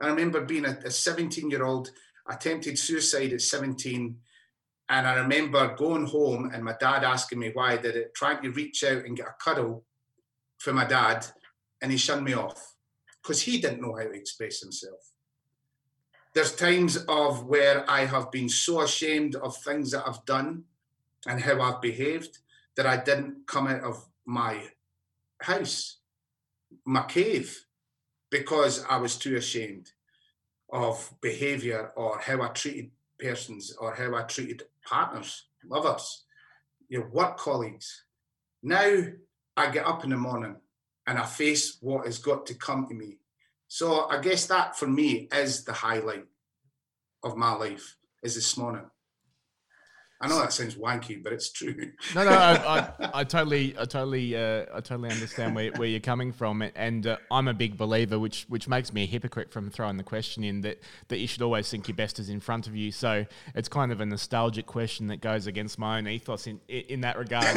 I remember being a 17 year old, attempted suicide at 17. And I remember going home and my dad asking me why I did it, trying to reach out and get a cuddle for my dad. And he shunned me off because he didn't know how to express himself there's times of where I have been so ashamed of things that I've done and how I've behaved that I didn't come out of my house, my cave, because I was too ashamed of behavior or how I treated persons or how I treated partners, lovers, your work colleagues. Now I get up in the morning and I face what has got to come to me so I guess that for me is the highlight of my life is this morning. I know that sounds wanky, but it's true. No, no, I, I, I totally, I totally, uh, I totally understand where, where you're coming from, and uh, I'm a big believer, which which makes me a hypocrite from throwing the question in that that you should always think your best is in front of you. So it's kind of a nostalgic question that goes against my own ethos in in that regard.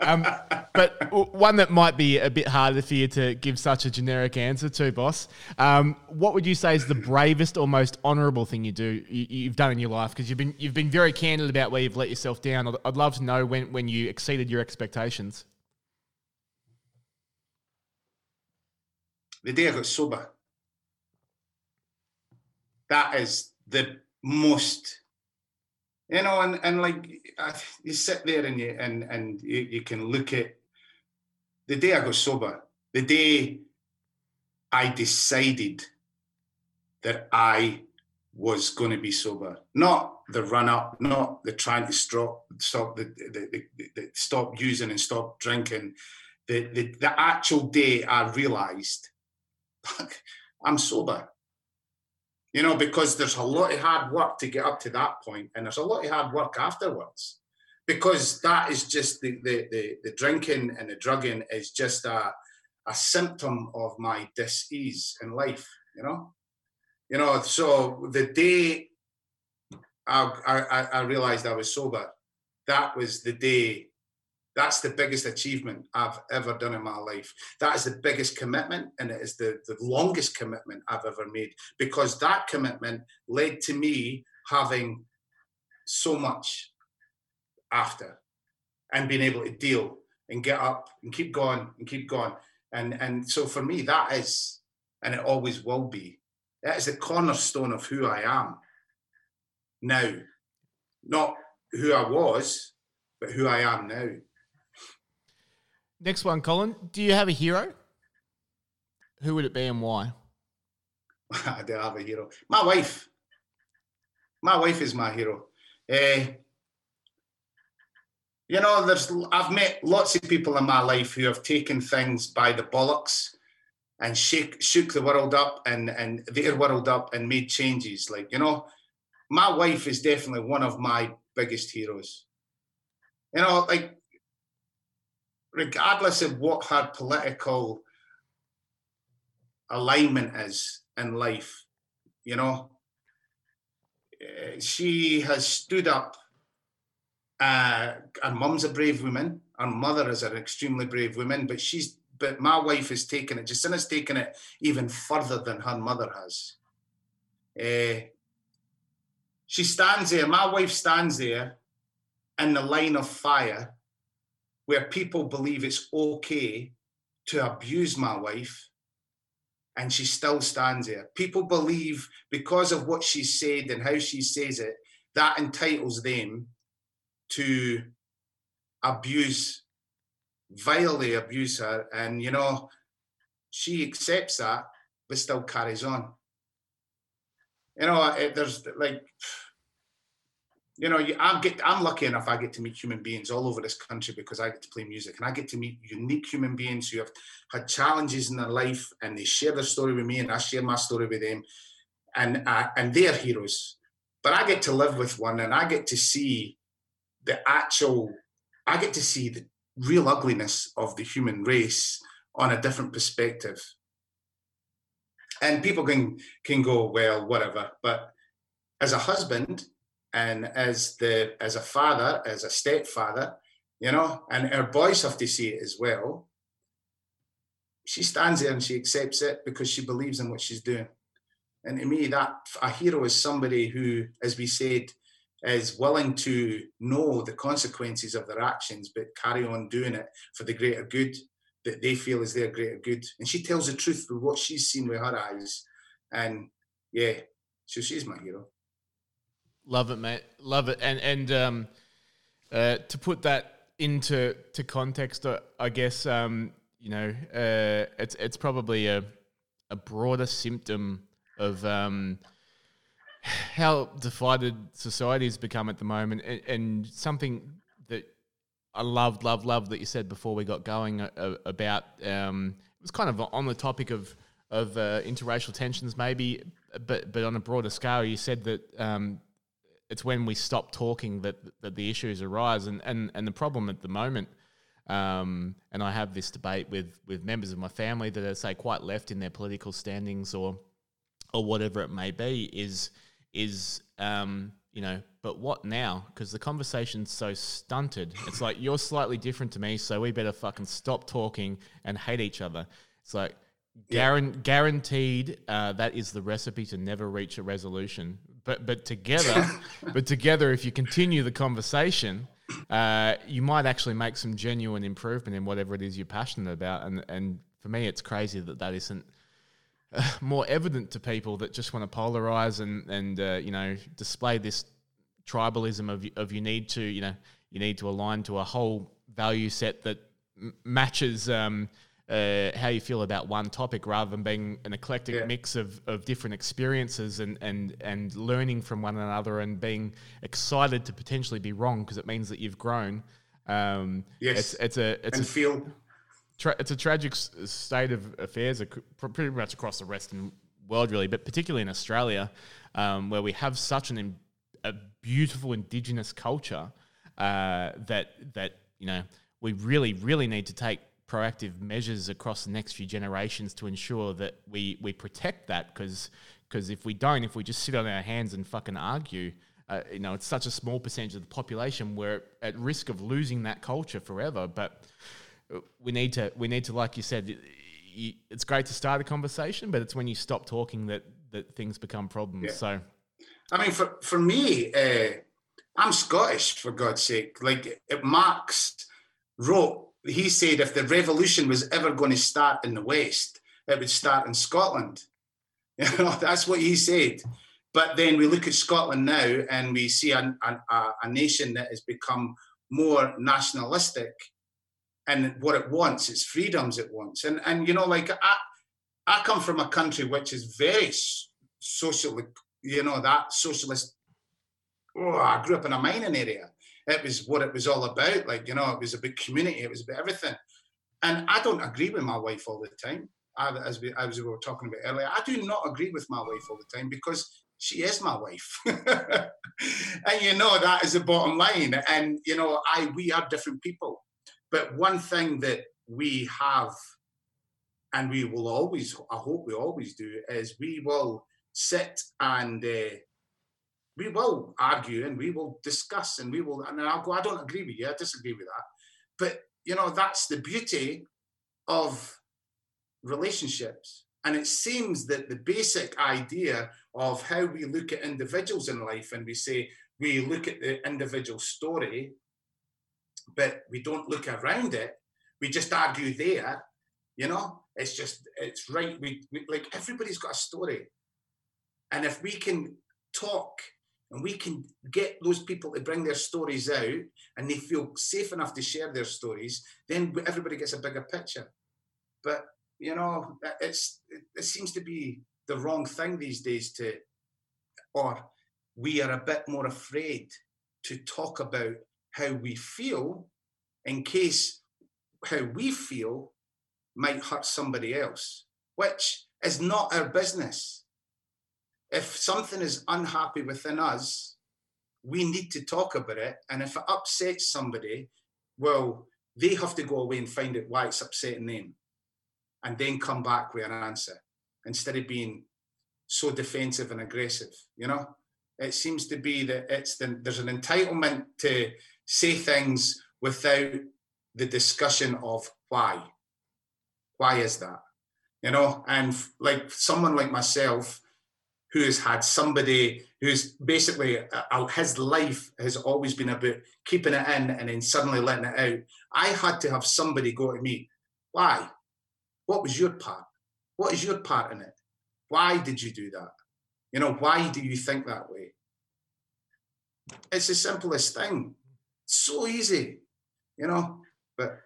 um, but one that might be a bit harder for you to give such a generic answer to, boss. Um, what would you say is the bravest or most honourable thing you do you, have done in your life? Because you've been you've been very candid about where you've let yourself down. I'd, I'd love to know when when you exceeded your expectations. The day I got sober. That is the most you know, and and like you sit there and you and and you, you can look at the day I got sober, the day I decided that I was going to be sober, not the run up, not the trying to stop, stop the, the, the, the stop using and stop drinking. The, the, the actual day I realized I'm sober. You know, because there's a lot of hard work to get up to that point, and there's a lot of hard work afterwards because that is just the, the, the, the drinking and the drugging is just a, a symptom of my dis-ease in life, you know? You know, so the day I, I, I realized I was sober, that was the day, that's the biggest achievement I've ever done in my life. That is the biggest commitment and it is the, the longest commitment I've ever made because that commitment led to me having so much after and being able to deal and get up and keep going and keep going. And and so for me, that is, and it always will be, that is the cornerstone of who I am now. Not who I was, but who I am now. Next one, Colin. Do you have a hero? Who would it be and why? I do have a hero. My wife. My wife is my hero. Uh, you know, there's I've met lots of people in my life who have taken things by the bollocks and shake, shook the world up and and their world up and made changes. Like you know, my wife is definitely one of my biggest heroes. You know, like regardless of what her political alignment is in life, you know, eh, she has stood up. Uh, her mum's a brave woman. Her mother is an extremely brave woman, but she's but my wife has taken it. Jacinta's taken it even further than her mother has. Uh, she stands there. My wife stands there in the line of fire, where people believe it's okay to abuse my wife, and she still stands there. People believe because of what she said and how she says it, that entitles them to abuse vilely abuse her, and you know, she accepts that, but still carries on. You know, it, there's like, you know, I'm get I'm lucky enough I get to meet human beings all over this country because I get to play music and I get to meet unique human beings who have had challenges in their life and they share their story with me and I share my story with them, and uh, and they're heroes. But I get to live with one and I get to see the actual. I get to see the real ugliness of the human race on a different perspective. And people can can go, well, whatever. But as a husband and as the as a father, as a stepfather, you know, and our boys have to see it as well. She stands there and she accepts it because she believes in what she's doing. And to me, that a hero is somebody who, as we said, is willing to know the consequences of their actions, but carry on doing it for the greater good that they feel is their greater good. And she tells the truth with what she's seen with her eyes. And yeah, so she's my hero. Love it, mate. Love it. And and um, uh, to put that into to context, uh, I guess um, you know uh, it's it's probably a a broader symptom of um, how divided society has become at the moment, and, and, something I loved, loved, loved that you said before we got going uh, uh, about um, it was kind of on the topic of of uh, interracial tensions, maybe, but but on a broader scale, you said that um, it's when we stop talking that that the issues arise, and and and the problem at the moment. Um, and I have this debate with with members of my family that are say quite left in their political standings or or whatever it may be is is um, you know, but what now? Because the conversation's so stunted. It's like you're slightly different to me, so we better fucking stop talking and hate each other. It's like yeah. guaranteed uh, that is the recipe to never reach a resolution. But but together, but together, if you continue the conversation, uh, you might actually make some genuine improvement in whatever it is you're passionate about. And and for me, it's crazy that that isn't more evident to people that just want to polarize and and uh, you know display this tribalism of of you need to you know you need to align to a whole value set that m- matches um, uh, how you feel about one topic rather than being an eclectic yeah. mix of, of different experiences and, and, and learning from one another and being excited to potentially be wrong because it means that you've grown. Um, yes, it's, it's a it's and a, feel tra- it's a tragic state of affairs pretty much across the Western world, really, but particularly in Australia, um, where we have such an a beautiful indigenous culture uh, that that you know we really really need to take proactive measures across the next few generations to ensure that we we protect that because because if we don't, if we just sit on our hands and fucking argue. Uh, you know, it's such a small percentage of the population. We're at risk of losing that culture forever. But we need to we need to like you said it's great to start a conversation but it's when you stop talking that that things become problems. Yeah. so i mean for for me uh, i'm scottish for god's sake. Like marx wrote he said if the revolution was ever going to start in the west it would start in scotland. You know that's what he said. But then we look at Scotland now and we see a, a, a nation that has become more nationalistic and what it wants, its freedoms it wants. And, and you know, like I, I come from a country which is very socially, you know, that socialist. Oh, I grew up in a mining area. It was what it was all about. Like, you know, it was a big community, it was about everything. And I don't agree with my wife all the time. as we as we were talking about earlier, I do not agree with my wife all the time because she is my wife, and you know that is the bottom line. And you know, I we are different people, but one thing that we have, and we will always, I hope we always do, is we will sit and uh, we will argue and we will discuss and we will, and I'll go, I don't agree with you, I disagree with that, but you know that's the beauty of relationships. And it seems that the basic idea of how we look at individuals in life and we say we look at the individual story, but we don't look around it, we just argue there, you know, it's just, it's right. We, we like everybody's got a story. And if we can talk and we can get those people to bring their stories out and they feel safe enough to share their stories, then everybody gets a bigger picture. But you know, it's it, seems to be the wrong thing these days to, or we are a bit more afraid to talk about how we feel in case how we feel might hurt somebody else, which is not our business. If something is unhappy within us, we need to talk about it. And if it upsets somebody, well, they have to go away and find out why it's upsetting them and then come back with an answer instead of being so defensive and aggressive. You know, it seems to be that it's the, there's an entitlement to say things without the discussion of why. Why is that? You know, and like someone like myself who has had somebody who's basically uh, his life has always been about keeping it in and then suddenly letting it out. I had to have somebody go to me, why? What was your part? What is your part in it? Why did you do that? You know, why do you think that way? It's the simplest thing. So easy, you know, but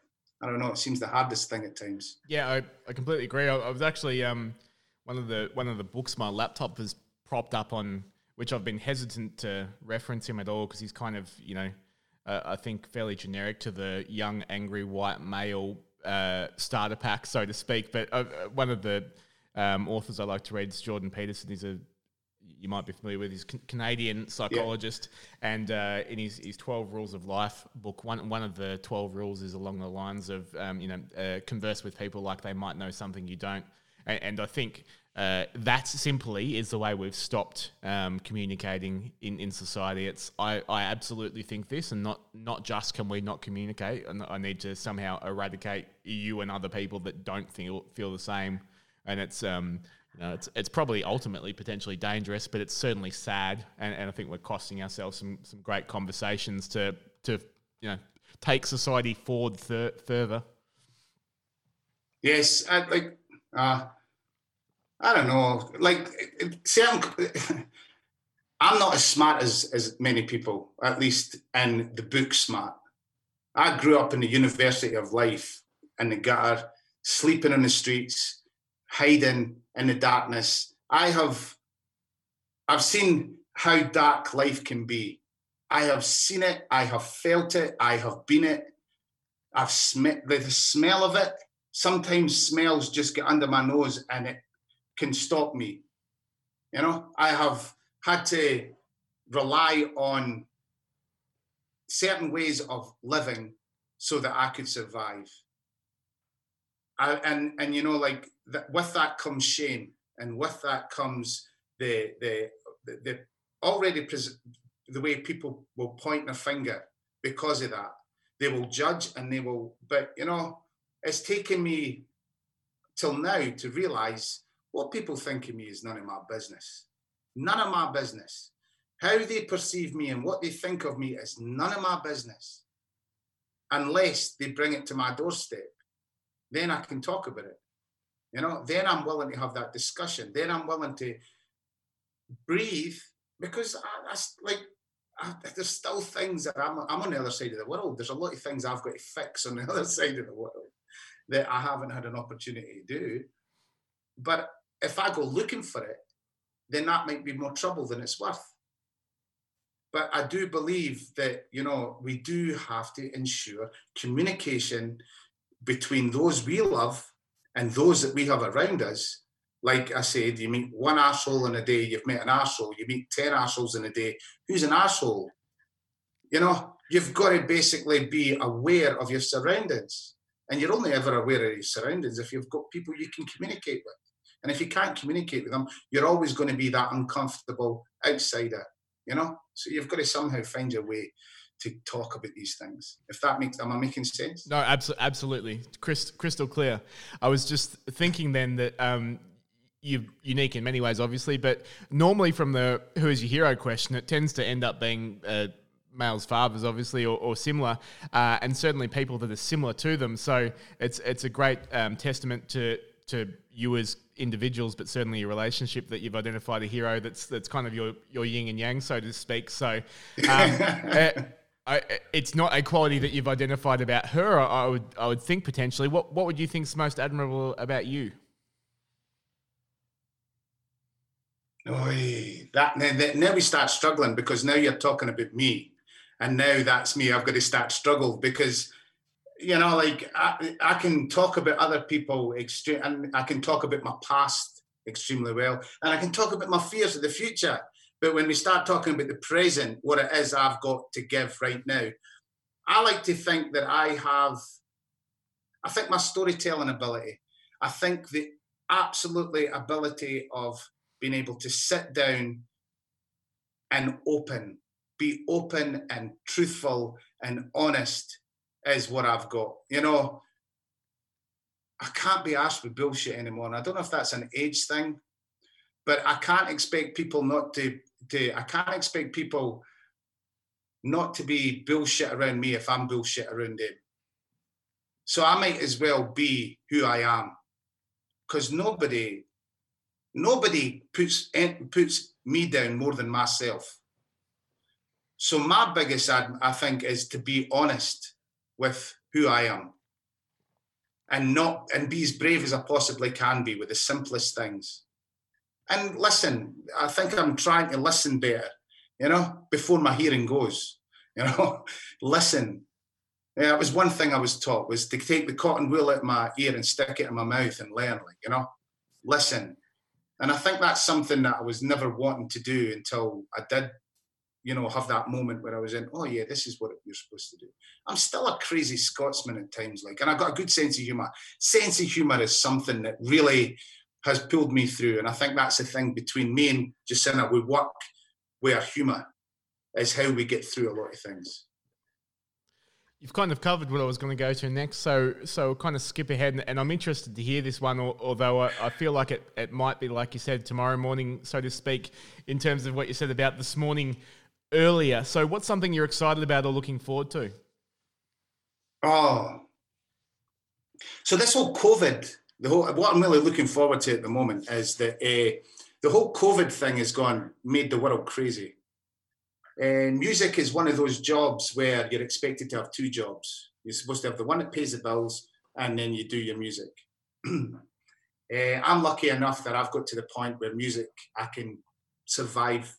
I don't know. It seems the hardest thing at times. Yeah, I, I completely agree. I, I was actually um, one of the one of the books my laptop was propped up on, which I've been hesitant to reference him at all because he's kind of you know, uh, I think fairly generic to the young angry white male uh, starter pack, so to speak. But uh, one of the um, authors I like to read is Jordan Peterson. He's a you might be familiar with. He's a Canadian psychologist, yeah. and uh, in his, his Twelve Rules of Life book, one one of the twelve rules is along the lines of um, you know uh, converse with people like they might know something you don't, and, and I think uh, that simply is the way we've stopped um, communicating in, in society. It's I, I absolutely think this, and not not just can we not communicate, and I need to somehow eradicate you and other people that don't feel feel the same. And it's um it's it's probably ultimately potentially dangerous, but it's certainly sad, and, and I think we're costing ourselves some some great conversations to to you know take society forward further. Yes, I, like. Uh I don't know. Like certain, I'm not as smart as as many people, at least in the book smart. I grew up in the University of Life in the gutter, sleeping in the streets, hiding in the darkness. I have, I've seen how dark life can be. I have seen it. I have felt it. I have been it. I've smelled the smell of it. Sometimes smells just get under my nose and it can stop me. You know, I have had to rely on certain ways of living so that I could survive. I, and and you know, like that, with that comes shame, and with that comes the the the, the already pres- the way people will point their finger because of that. They will judge and they will, but you know, it's taken me till now to realize what people think of me is none of my business. None of my business. How they perceive me and what they think of me is none of my business. Unless they bring it to my doorstep, then I can talk about it. You know, then I'm willing to have that discussion. Then I'm willing to breathe because I, like I, there's still things that I'm, I'm on the other side of the world. There's a lot of things I've got to fix on the other side of the world that I haven't had an opportunity to do. But if I go looking for it, then that might be more trouble than it's worth. But I do believe that, you know, we do have to ensure communication between those we love and those that we have around us. Like I said, you meet one asshole in a day, you've met an asshole, you meet 10 assholes in a day. Who's an asshole? You know, you've got to basically be aware of your surroundings. And you're only ever aware of your surroundings if you've got people you can communicate with. And if you can't communicate with them, you're always going to be that uncomfortable outsider, you know? So you've got to somehow find your way to talk about these things. If that makes, am I making sense? No, abso- absolutely. crystal clear. I was just thinking then that um, you're unique in many ways, obviously, but normally from the who is your hero question, it tends to end up being uh, males' fathers, obviously, or, or similar, uh, and certainly people that are similar to them. So it's it's a great um, testament to to you as individuals, but certainly a relationship that you've identified a hero that's that's kind of your your yin and yang, so to speak. So. Um, uh, I, it's not a quality that you've identified about her. I would, I would think potentially. What, what would you think is most admirable about you? Oh, that now, now we start struggling because now you're talking about me, and now that's me. I've got to start struggle because you know, like I, I can talk about other people extreme, and I can talk about my past extremely well, and I can talk about my fears of the future. But when we start talking about the present, what it is I've got to give right now, I like to think that I have. I think my storytelling ability. I think the absolutely ability of being able to sit down and open, be open and truthful and honest is what I've got. You know, I can't be asked with bullshit anymore. And I don't know if that's an age thing, but I can't expect people not to, to I can't expect people not to be bullshit around me if I'm bullshit around them. So I might as well be who I am. Because nobody, nobody puts puts me down more than myself. So my biggest, I think, is to be honest with who I am and not and be as brave as I possibly can be with the simplest things. And listen, I think I'm trying to listen better, you know, before my hearing goes. You know, listen. Yeah, that was one thing I was taught was to take the cotton wool out of my ear and stick it in my mouth and learn, like, you know, listen. And I think that's something that I was never wanting to do until I did you know, have that moment where I was in, oh yeah, this is what you're supposed to do. I'm still a crazy Scotsman at times, like, and I've got a good sense of humour. Sense of humour is something that really has pulled me through, and I think that's the thing between me and Jacinta. We work where humour is how we get through a lot of things. You've kind of covered what I was going to go to next, so so kind of skip ahead, and I'm interested to hear this one. Although I, I feel like it, it might be like you said tomorrow morning, so to speak, in terms of what you said about this morning earlier. So, what's something you're excited about or looking forward to? Oh, so this whole COVID, the whole what I'm really looking forward to at the moment is that uh, the whole COVID thing has gone made the world crazy. And music is one of those jobs where you're expected to have two jobs. You're supposed to have the one that pays the bills, and then you do your music. uh, I'm lucky enough that I've got to the point where music I can survive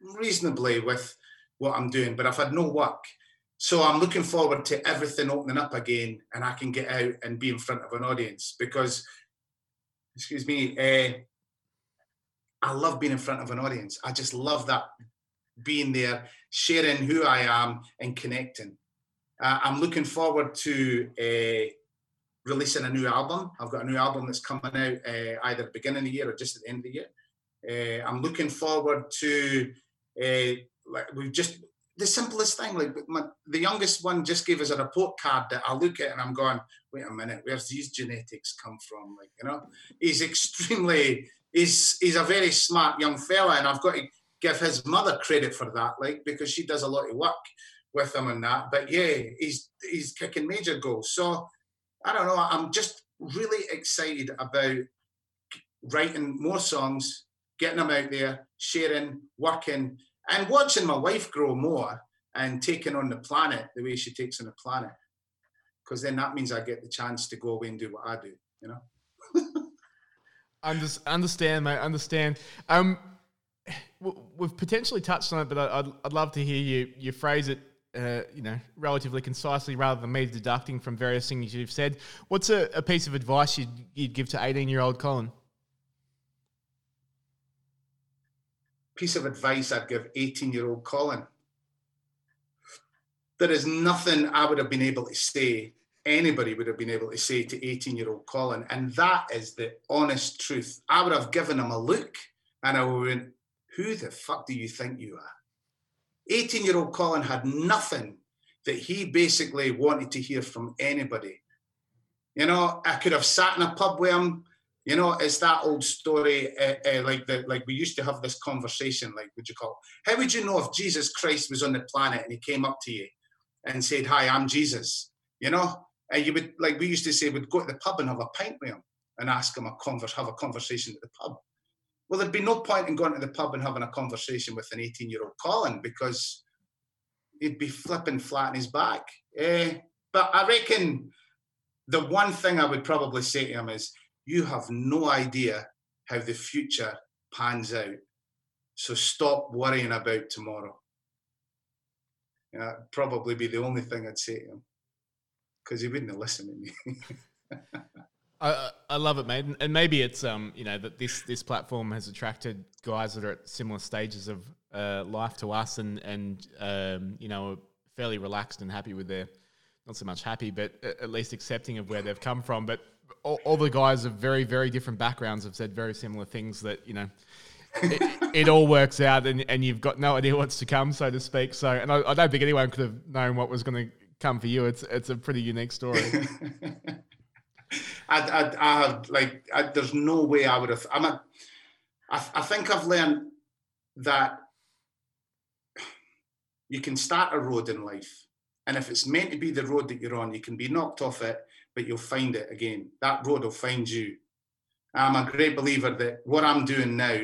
reasonably with what I'm doing, but I've had no work. So I'm looking forward to everything opening up again and I can get out and be in front of an audience because, excuse me, uh, I love being in front of an audience. I just love that being there, sharing who I am and connecting. Uh, I'm looking forward to uh, releasing a new album. I've got a new album that's coming out uh, either beginning of the year or just at the end of the year. I'm looking forward to like we've just the simplest thing. Like my, the youngest one just gave us a report card that I look at and I'm going, wait a minute, where's these genetics come from? Like you know, he's extremely he's he's a very smart young fella, and I've got to give his mother credit for that, like because she does a lot of work with him and that. But yeah, he's he's kicking major goals. So I don't know. I'm just really excited about writing more songs getting them out there, sharing, working, and watching my wife grow more and taking on the planet the way she takes on the planet. Because then that means I get the chance to go away and do what I do, you know? I understand, mate. Understand. Um, we've potentially touched on it, but I'd, I'd love to hear you you phrase it uh, you know, relatively concisely rather than me deducting from various things you've said. What's a, a piece of advice you'd, you'd give to 18 year old Colin? Piece of advice I'd give 18 year old Colin. There is nothing I would have been able to say, anybody would have been able to say to 18 year old Colin. And that is the honest truth. I would have given him a look and I would have went, Who the fuck do you think you are? 18 year old Colin had nothing that he basically wanted to hear from anybody. You know, I could have sat in a pub with him. You know, it's that old story, uh, uh, like the, like we used to have this conversation. Like, would you call? How would you know if Jesus Christ was on the planet and he came up to you and said, "Hi, I'm Jesus"? You know, and you would like we used to say, we'd go to the pub and have a pint with him and ask him a converse, have a conversation at the pub. Well, there'd be no point in going to the pub and having a conversation with an 18 year old Colin because he'd be flipping flat in his back. Eh, but I reckon the one thing I would probably say to him is, You have no idea how the future pans out. So stop worrying about tomorrow. Yeah, that'd probably be the only thing I'd say to him because he wouldn't listen to me. I, I love it, mate, and maybe it's um you know that this this platform has attracted guys that are at similar stages of uh, life to us, and and um you know fairly relaxed and happy with their not so much happy, but at least accepting of where they've come from. But all, all the guys of very very different backgrounds have said very similar things that you know. it, it, all works out, and, and you've got no idea what's to come, so to speak. So, and I, I don't think anyone could have known what was going to come for you. It's it's a pretty unique story. I, I, I like, I, there's no way I would have. I'm a, I, I think I've learned that you can start a road in life, and if it's meant to be the road that you're on, you can be knocked off it, but you'll find it again. That road will find you. I'm a great believer that what I'm doing now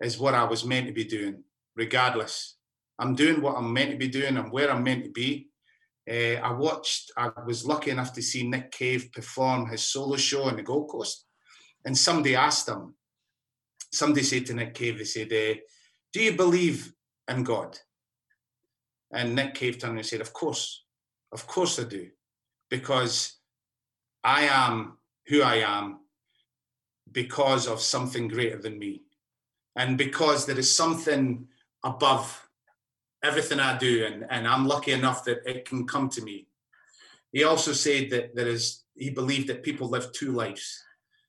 is what I was meant to be doing, regardless. I'm doing what I'm meant to be doing and where I'm meant to be. Uh, I watched, I was lucky enough to see Nick Cave perform his solo show on the Gold Coast. And somebody asked him, somebody said to Nick Cave, they said, uh, Do you believe in God? And Nick Cave turned and said, Of course, of course I do. Because I am who I am because of something greater than me. And because there is something above everything I do, and, and I'm lucky enough that it can come to me. He also said that there is, he believed that people live two lives.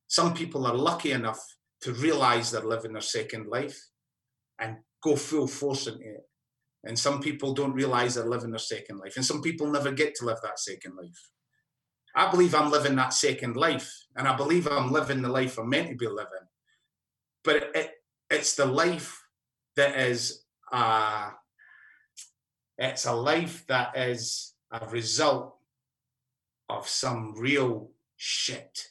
Some people are lucky enough to realize they're living their second life and go full force into it. And some people don't realize they're living their second life. And some people never get to live that second life. I believe I'm living that second life. And I believe I'm living the life I'm meant to be living. But it, it's the life that is uh, it's a life that is a result of some real shit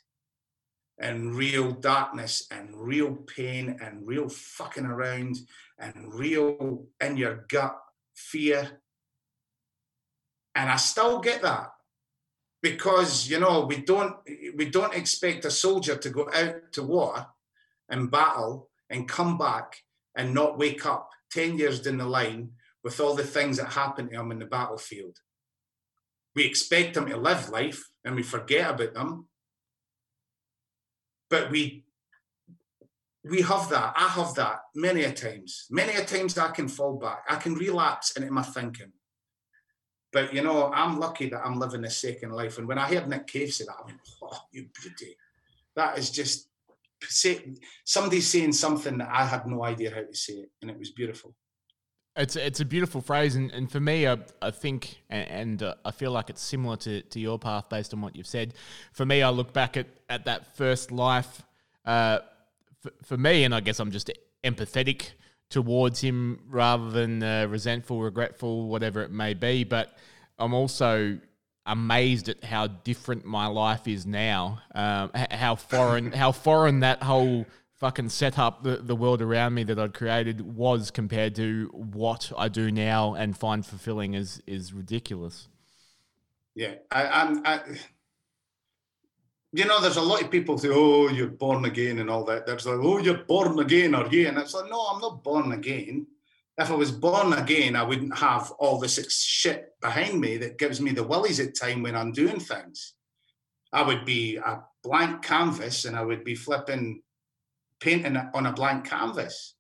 and real darkness and real pain and real fucking around and real in your gut fear. And I still get that because you know we don't we don't expect a soldier to go out to war and battle and come back and not wake up 10 years down the line with all the things that happened to him in the battlefield. We expect them to live life and we forget about them. But we we have that. I have that many a times. Many a times I can fall back. I can relapse into my thinking. But you know, I'm lucky that I'm living a second life. And when I heard Nick Cave say that, I went, "Oh, you beauty!" That is just say, somebody saying something that I had no idea how to say it, and it was beautiful. It's it's a beautiful phrase, and, and for me, I, I think, and, and uh, I feel like it's similar to, to your path based on what you've said. For me, I look back at, at that first life. Uh, for me, and I guess I'm just empathetic towards him rather than uh, resentful, regretful, whatever it may be. But I'm also amazed at how different my life is now. Um, how foreign, how foreign that whole fucking set up the, the world around me that I'd created was compared to what I do now and find fulfilling is is ridiculous. Yeah, I, I'm. I, you know, there's a lot of people say, "Oh, you're born again" and all that. There's like, "Oh, you're born again," are you? And it's like, no, I'm not born again. If I was born again, I wouldn't have all this shit behind me that gives me the willies at time when I'm doing things. I would be a blank canvas and I would be flipping painting on a blank canvas.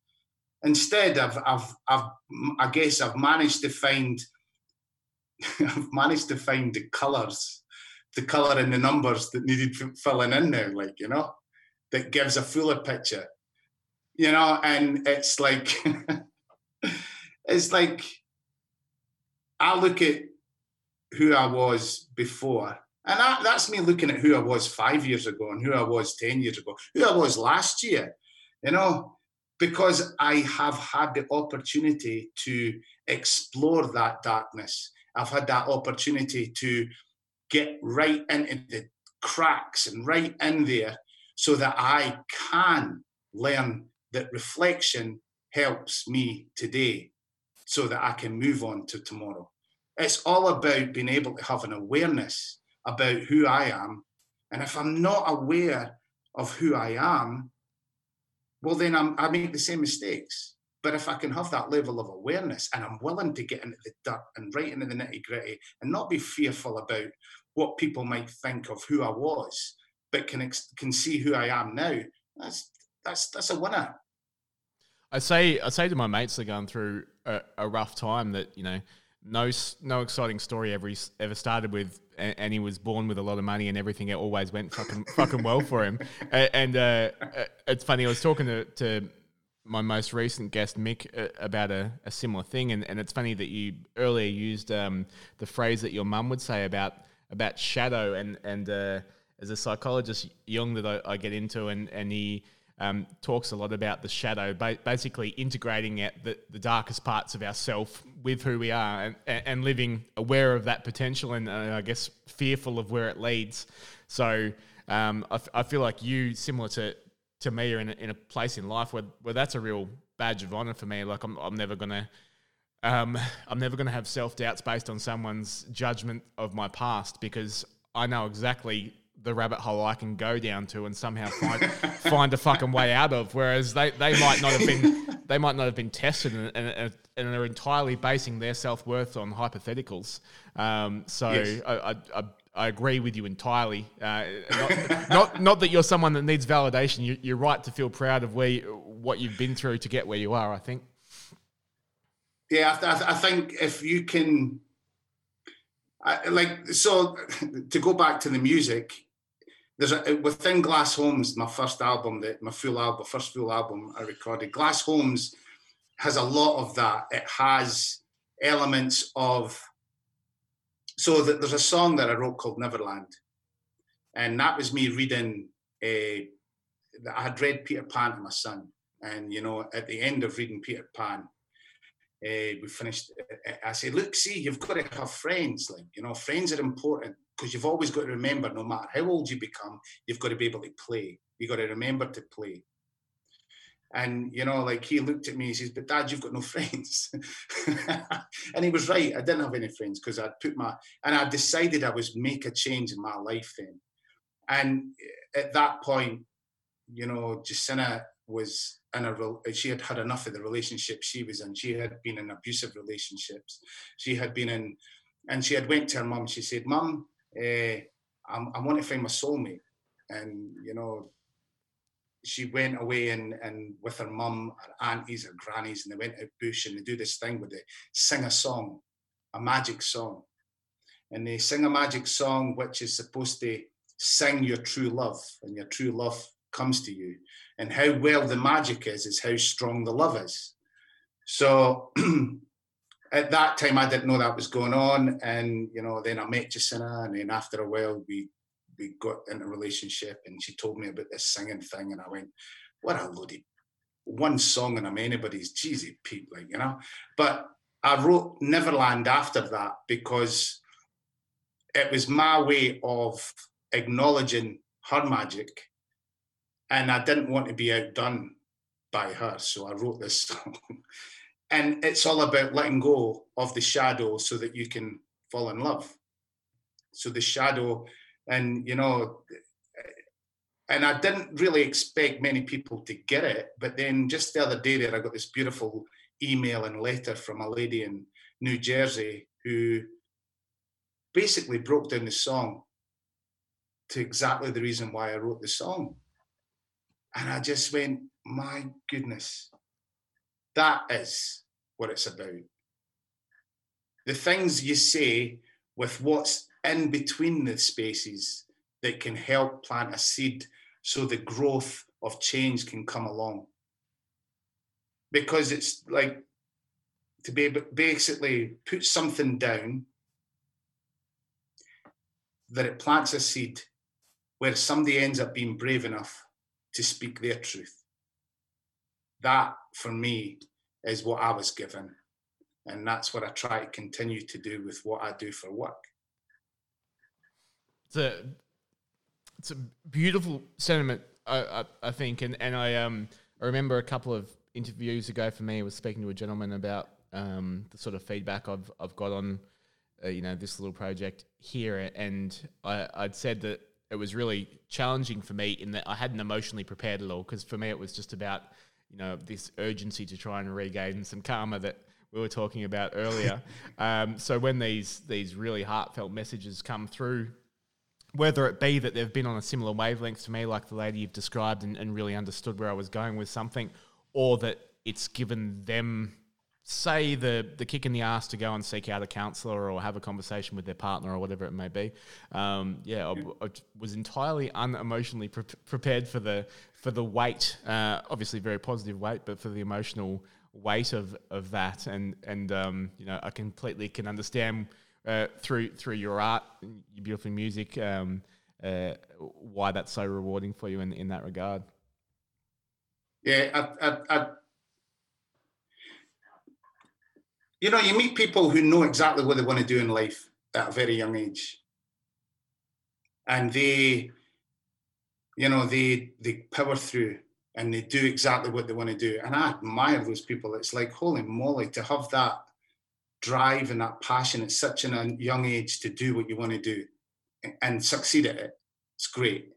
Instead, I've, I've, I've, I guess I've managed to find, I've managed to find the colours, the colour and the numbers that needed filling in there, like you know, that gives a fuller picture, you know. And it's like, it's like, I look at who I was before and that, that's me looking at who I was five years ago and who I was 10 years ago, who I was last year, you know, because I have had the opportunity to explore that darkness. I've had that opportunity to get right into the cracks and right in there so that I can learn that reflection helps me today so that I can move on to tomorrow. It's all about being able to have an awareness about who I am. And if I'm not aware of who I am, well, then I'm, I make the same mistakes. But if I can have that level of awareness and I'm willing to get into the dirt and right into the nitty gritty and not be fearful about what people might think of who I was, but can can see who I am now, that's that's that's a winner. I say I say to my mates that are going through a, a rough time that you know no no exciting story ever ever started with and, and, he was born with a lot of money and everything it always went fucking fucking well for him and uh, uh, it's funny I was talking to, to my most recent guest Mick uh, about a, a, similar thing and, and it's funny that you earlier used um, the phrase that your mum would say about about shadow and and uh, as a psychologist Jung that I, I get into and and he um, talks a lot about the shadow, ba- basically integrating at the, the darkest parts of ourself with who we are and, and living aware of that potential and uh, I guess fearful of where it leads. So um, I, f- I feel like you, similar to, to me, are in a, in a place in life where, where that's a real badge of honor for me. Like I'm, I'm never going to. Um, I'm never to have self doubts based on someone's judgment of my past because I know exactly the rabbit hole I can go down to and somehow find find a fucking way out of. Whereas they, they might not have been they might not have been tested and, and, and are entirely basing their self worth on hypotheticals. Um, so yes. I, I, I, agree with you entirely. Uh, not, not, not that you're someone that needs validation. You, you're right to feel proud of where you, what you've been through to get where you are. I think. Yeah, I, I think if you can I, like so to go back to the music there's a within Glass Homes, my first album, that my full album, first full album I recorded. Glass Homes has a lot of that. It has elements of so there's a song that I wrote called Neverland, and that was me reading a. I had read Peter Pan to my son, and you know, at the end of reading Peter Pan, uh, we finished. I said, "Look, see, you've got to have friends. Like, you know, friends are important because you've always got to remember, no matter how old you become, you've got to be able to play. You've got to remember to play." And you know, like he looked at me, he says, "But Dad, you've got no friends." and he was right. I didn't have any friends because I'd put my and I decided I was make a change in my life then. And at that point, you know, Jacinta was in a she had had enough of the relationship she was in. She had been in abusive relationships. She had been in, and she had went to her mum. She said, "Mum, eh, I want to find my soulmate." And you know, she went away and and with her mum, her aunties, her grannies, and they went out bush and they do this thing where they sing a song, a magic song, and they sing a magic song which is supposed to sing your true love, and your true love comes to you. And how well the magic is is how strong the love is. So at that time i didn't know that was going on and you know then i met Jacinta and then after a while we we got in a relationship and she told me about this singing thing and i went what a loady one song and i'm anybody's cheesy Pete like you know but i wrote neverland after that because it was my way of acknowledging her magic and I didn't want to be outdone by her, so I wrote this song. and it's all about letting go of the shadow so that you can fall in love. So the shadow, and you know, and I didn't really expect many people to get it, but then just the other day there, I got this beautiful email and letter from a lady in New Jersey who basically broke down the song to exactly the reason why I wrote the song. And I just went, my goodness, that is what it's about. The things you say with what's in between the spaces that can help plant a seed so the growth of change can come along. Because it's like to be basically put something down that it plants a seed where somebody ends up being brave enough to speak their truth. That, for me, is what I was given. And that's what I try to continue to do with what I do for work. It's a, it's a beautiful sentiment, I, I, I think. And, and I, um, I remember a couple of interviews ago for me, I was speaking to a gentleman about um, the sort of feedback I've, I've got on, uh, you know, this little project here. And I, I'd said that it was really challenging for me in that I hadn't emotionally prepared at all because for me it was just about you know this urgency to try and regain some karma that we were talking about earlier. um, so when these these really heartfelt messages come through, whether it be that they've been on a similar wavelength to me, like the lady you've described, and, and really understood where I was going with something, or that it's given them say the the kick in the ass to go and seek out a counselor or have a conversation with their partner or whatever it may be. Um, yeah, I, I, was entirely unemotionally pre- prepared for the for the weight. Uh, obviously, very positive weight, but for the emotional weight of of that, and and um, you know, I completely can understand uh, through through your art, your beautiful music, um, uh, why that's so rewarding for you in in that regard. Yeah, I, I, I you know, you meet people who know exactly what they want to do in life at a very young age. And they, you know, they they power through and they do exactly what they want to do. And I admire those people. It's like, holy moly, to have that drive and that passion at such a young age to do what you want to do and succeed at it. It's great.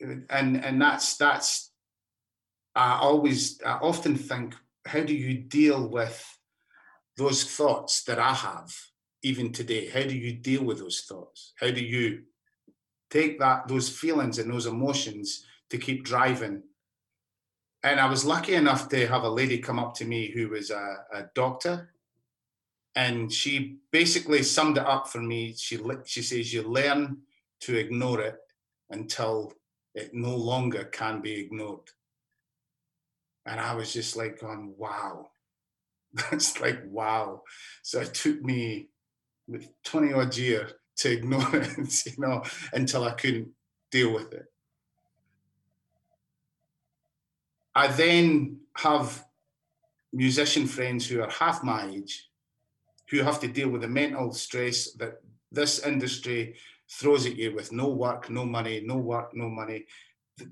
And and that's that's I always I often think how do you deal with those thoughts that I have even today? How do you deal with those thoughts? How do you take that those feelings and those emotions to keep driving? And I was lucky enough to have a lady come up to me who was a, a doctor, and she basically summed it up for me. She she says you learn to ignore it until it no longer can be ignored. And I was just like going, wow. That's like, wow. So it took me 20 odd years to ignore it, you know, until I couldn't deal with it. I then have musician friends who are half my age who have to deal with the mental stress that this industry throws at you with no work, no money, no work, no money,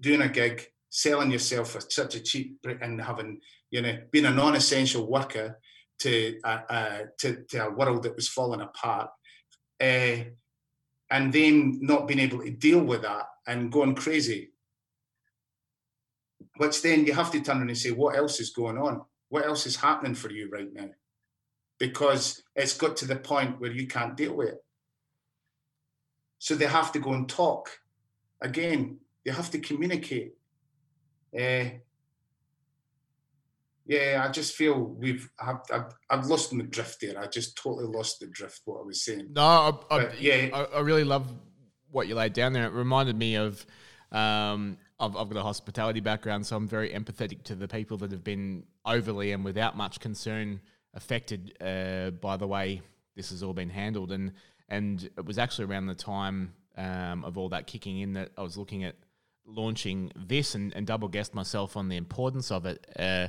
doing a gig, selling yourself for such a cheap and having you know being a non-essential worker to uh, uh, to, to a world that was falling apart uh, and then not being able to deal with that and going crazy which then you have to turn around and say what else is going on what else is happening for you right now because it's got to the point where you can't deal with it so they have to go and talk again they have to communicate uh, yeah, I just feel we've I've, I've, I've lost the drift there. I just totally lost the drift what I was saying. No, I, I, yeah, I, I, really love what you laid down there. It reminded me of um, I've, I've got a hospitality background, so I'm very empathetic to the people that have been overly and without much concern affected uh, by the way this has all been handled. And and it was actually around the time um, of all that kicking in that I was looking at launching this and, and double guessed myself on the importance of it. Uh,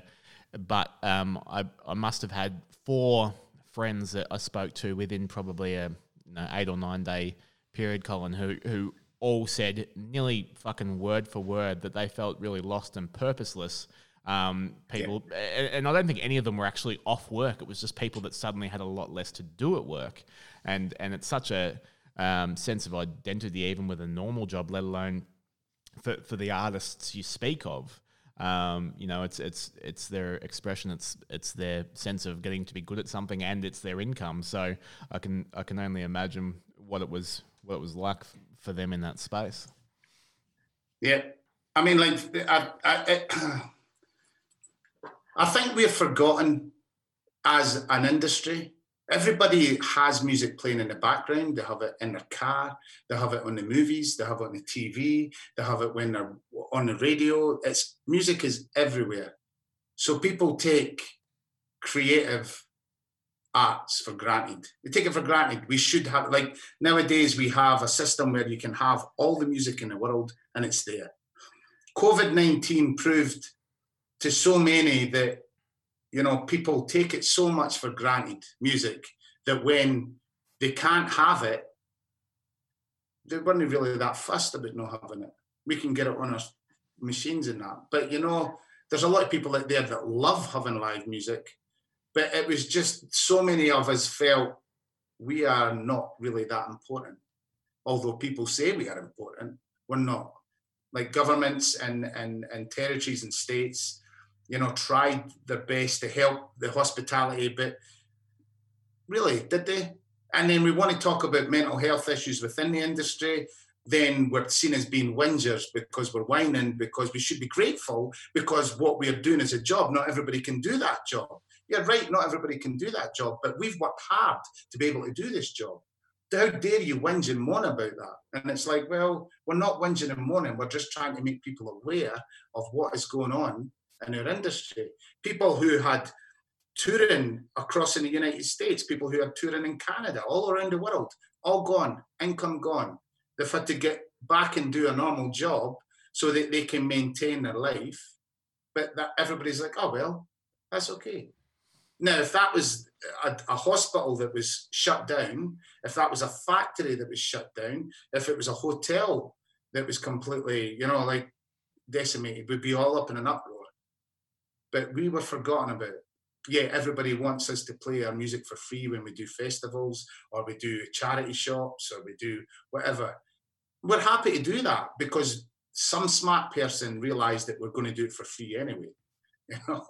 but um, I, I must have had four friends that I spoke to within probably a you know, eight or nine day period, Colin, who who all said nearly fucking word for word that they felt really lost and purposeless. Um, people, yeah. and, and I don't think any of them were actually off work. It was just people that suddenly had a lot less to do at work, and and it's such a um, sense of identity, even with a normal job, let alone for for the artists you speak of. Um, you know, it's it's it's their expression. It's it's their sense of getting to be good at something, and it's their income. So I can I can only imagine what it was what it was like for them in that space. Yeah, I mean, like I I, I think we've forgotten as an industry Everybody has music playing in the background. They have it in their car. They have it on the movies. They have it on the TV. They have it when they're on the radio. It's music is everywhere. So people take creative arts for granted. They take it for granted. We should have like nowadays we have a system where you can have all the music in the world and it's there. COVID nineteen proved to so many that you know, people take it so much for granted, music, that when they can't have it, they weren't really that fussed about not having it. We can get it on our machines and that. But you know, there's a lot of people out there that love having live music. But it was just so many of us felt we are not really that important. Although people say we are important, we're not. Like governments and, and, and territories and states you know, tried their best to help the hospitality, but really, did they? And then we want to talk about mental health issues within the industry. Then we're seen as being whingers because we're whining, because we should be grateful because what we're doing is a job. Not everybody can do that job. Yeah, right, not everybody can do that job, but we've worked hard to be able to do this job. How dare you whinge and moan about that? And it's like, well, we're not whinging and moaning. We're just trying to make people aware of what is going on in our industry. People who had touring across in the United States, people who had touring in Canada, all around the world, all gone, income gone. They've had to get back and do a normal job so that they can maintain their life. But that everybody's like, oh well, that's okay. Now, if that was a, a, hospital that was shut down, if that was a factory that was shut down, if it was a hotel that was completely, you know, like decimated, we'd be all up in an uproar but we were forgotten about. Yeah, everybody wants us to play our music for free when we do festivals or we do charity shops or we do whatever. We're happy to do that because some smart person realized that we're going to do it for free anyway. You know,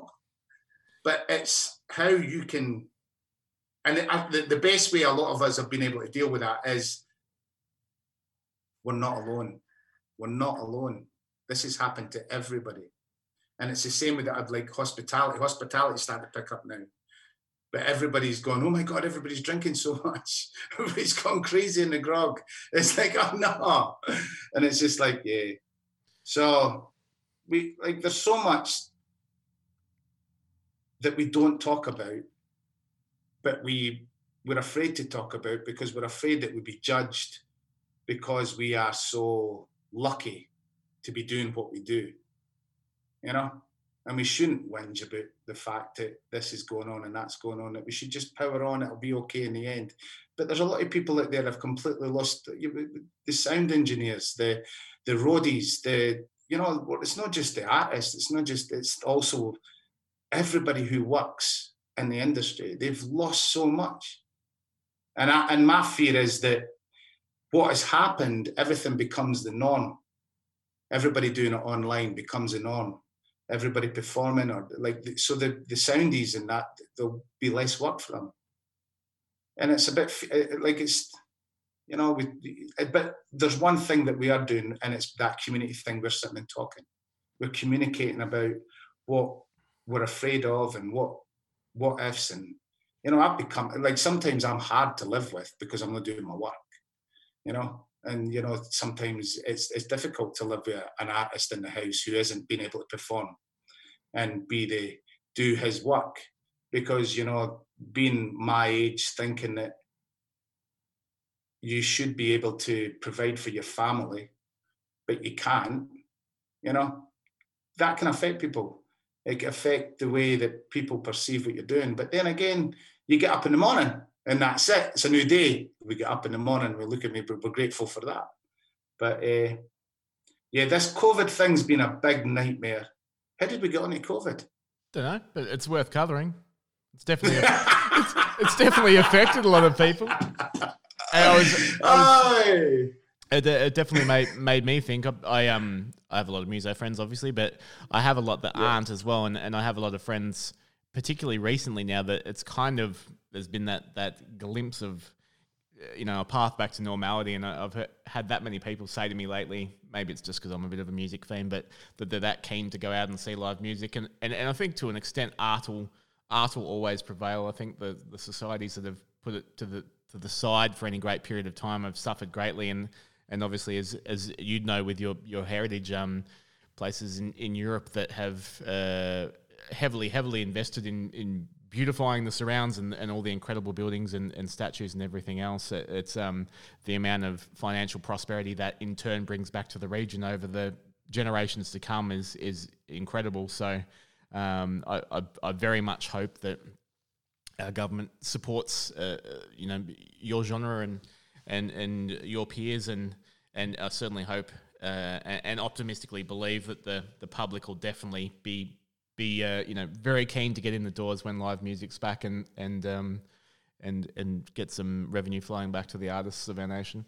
but it's how you can, and the, the best way a lot of us have been able to deal with that is we're not alone. We're not alone. This has happened to everybody. And it's the same with that like hospitality. Hospitality started to pick up now. But everybody's going, oh my God, everybody's drinking so much. Everybody's gone crazy in the grog. It's like, oh no. And it's just like, yeah. So we like there's so much that we don't talk about, but we we're afraid to talk about because we're afraid that we'll be judged because we are so lucky to be doing what we do you know. And we shouldn't whinge about the fact that this is going on and that's going on. That we should just power on. It'll be okay in the end. But there's a lot of people out there have completely lost the sound engineers, the the roadies, the you know. It's not just the artists. It's not just. It's also everybody who works in the industry. They've lost so much. And I, and my fear is that what has happened, everything becomes the norm. Everybody doing it online becomes the norm everybody performing or like so the the soundies and that there'll be less work for them. And it's a bit eh, eh, like it's you know we eh, but there's one thing that we are doing and it's that community thing we're sitting and talking. We're communicating about what we're afraid of and what what ifs and you know i've become like sometimes i'm hard to live with because i'm not doing my work you know and you know sometimes it's it's difficult to live with an artist in the house who isn't being able to perform and be the do his work. Because you know being my age thinking that you should be able to provide for your family but you can't you know that can affect people. It can affect the way that people perceive what you're doing. But then again you get up in the morning and that's it. It's a new day. We get up in the morning, we look at me, but we're grateful for that. But uh, yeah, this COVID thing's been a big nightmare. How did we get onto COVID? Don't know, but it's worth covering. It's definitely it's, it's, definitely affected a lot of people. I was, I was, it, it, definitely made made me think. I, I, um I have a lot of muso friends, obviously, but I have a lot that yeah. aren't as well, and, and I have a lot of friends, particularly recently now that it's kind of there's been that that glimpse of you know a path back to normality, and I've had that many people say to me lately. Maybe it's just because I'm a bit of a music fan, but that they're that keen to go out and see live music, and and, and I think to an extent art will art will always prevail. I think the the societies that have put it to the to the side for any great period of time have suffered greatly, and and obviously as as you'd know with your your heritage um, places in, in Europe that have uh, heavily heavily invested in in beautifying the surrounds and, and all the incredible buildings and, and statues and everything else. It, it's um, the amount of financial prosperity that in turn brings back to the region over the generations to come is is incredible. So um, I, I, I, very much hope that our government supports uh, you know your genre and and and your peers and and I certainly hope uh, and, and, optimistically believe that the the public will definitely be be uh, you know very keen to get in the doors when live music's back and and um, and and get some revenue flowing back to the artists of our nation.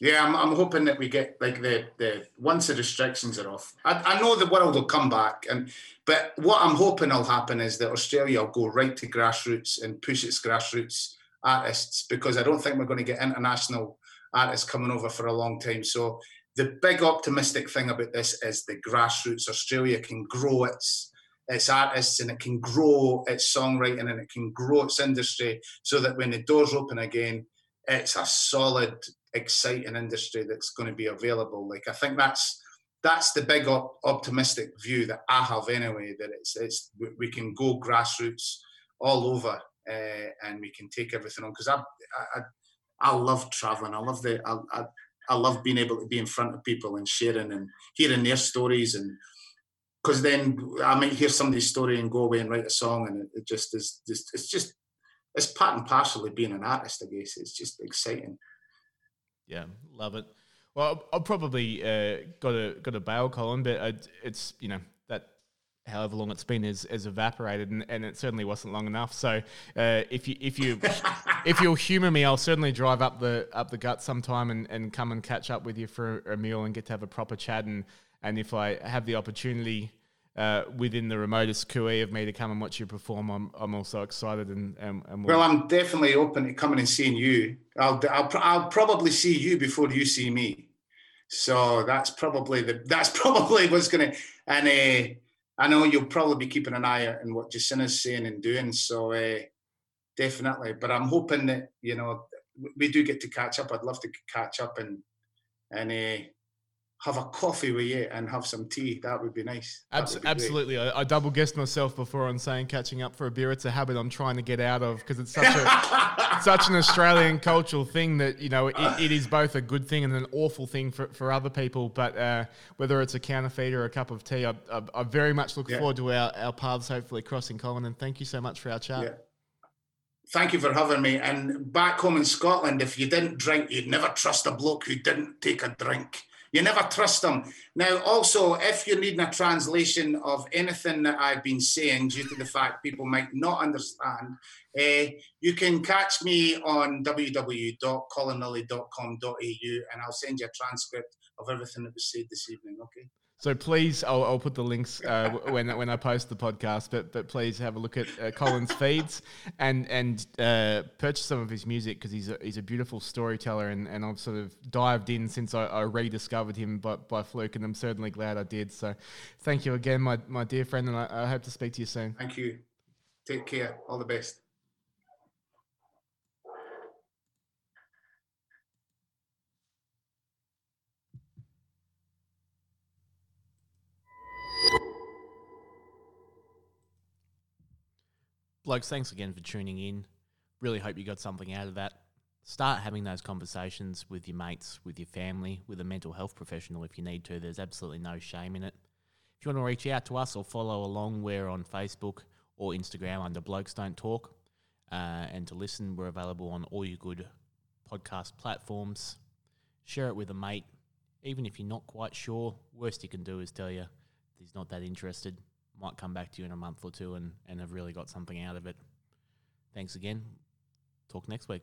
Yeah, I'm, I'm hoping that we get like the the once the restrictions are off. I, I know the world will come back, and but what I'm hoping will happen is that Australia will go right to grassroots and push its grassroots artists because I don't think we're going to get international artists coming over for a long time. So the big optimistic thing about this is the grassroots. Australia can grow its its artists and it can grow its songwriting and it can grow its industry so that when the doors open again, it's a solid, exciting industry that's going to be available. Like I think that's that's the big op- optimistic view that I have anyway. That it's it's we can go grassroots all over uh, and we can take everything on because I, I I love traveling. I love the I, I love being able to be in front of people and sharing and hearing their stories and because then I might hear somebody's story and go away and write a song and it, it just is just it's just it's part and parcel of being an artist. I guess it's just exciting. Yeah, love it. Well, I'll probably uh, got a got a bail, Colin, but it's you know that however long it's been is has evaporated, and, and it certainly wasn't long enough. So uh, if you if you if you'll humour me, I'll certainly drive up the up the gut sometime and, and come and catch up with you for a meal and get to have a proper chat. And and if I have the opportunity. Uh, within the remotest QE of me to come and watch you perform, I'm, I'm also excited and, and, and we'll, well, I'm definitely open to coming and seeing you. I'll, I'll I'll probably see you before you see me, so that's probably the that's probably what's going to and uh, I know you'll probably be keeping an eye out on what Jacinta's saying and doing. So uh, definitely, but I'm hoping that you know we do get to catch up. I'd love to catch up and and uh, have a coffee with you and have some tea. That would be nice. Abs- be absolutely. I, I, double guessed myself before on saying catching up for a beer. It's a habit I'm trying to get out of because it's such a such an Australian cultural thing that you know it, it is both a good thing and an awful thing for, for other people. But uh, whether it's a counterfeit or a cup of tea, I, I, I very much look yeah. forward to our, our paths hopefully crossing, Colin. And thank you so much for our chat. Yeah thank you for having me. And back home in Scotland, if you didn't drink, you'd never trust a bloke who didn't take a drink. You never trust them. Now, also, if you're needing a translation of anything that I've been saying, due to the fact people might not understand, uh, you can catch me on www.colinlillie.com.au and I'll send you a transcript of everything that was said this evening. Okay. So please, I'll, I'll put the links uh, when when I post the podcast. But but please have a look at uh, Colin's feeds and and uh, purchase some of his music because he's a, he's a beautiful storyteller and, and I've sort of dived in since I, I rediscovered him by, by fluke and I'm certainly glad I did. So thank you again, my my dear friend, and I, I hope to speak to you soon. Thank you. Take care. All the best. Blokes, thanks again for tuning in. Really hope you got something out of that. Start having those conversations with your mates, with your family, with a mental health professional if you need to. There's absolutely no shame in it. If you want to reach out to us or follow along, we're on Facebook or Instagram under Blokes Don't Talk. Uh, and to listen, we're available on all your good podcast platforms. Share it with a mate. Even if you're not quite sure, worst you can do is tell you he's not that interested. Might come back to you in a month or two and, and have really got something out of it. Thanks again. Talk next week.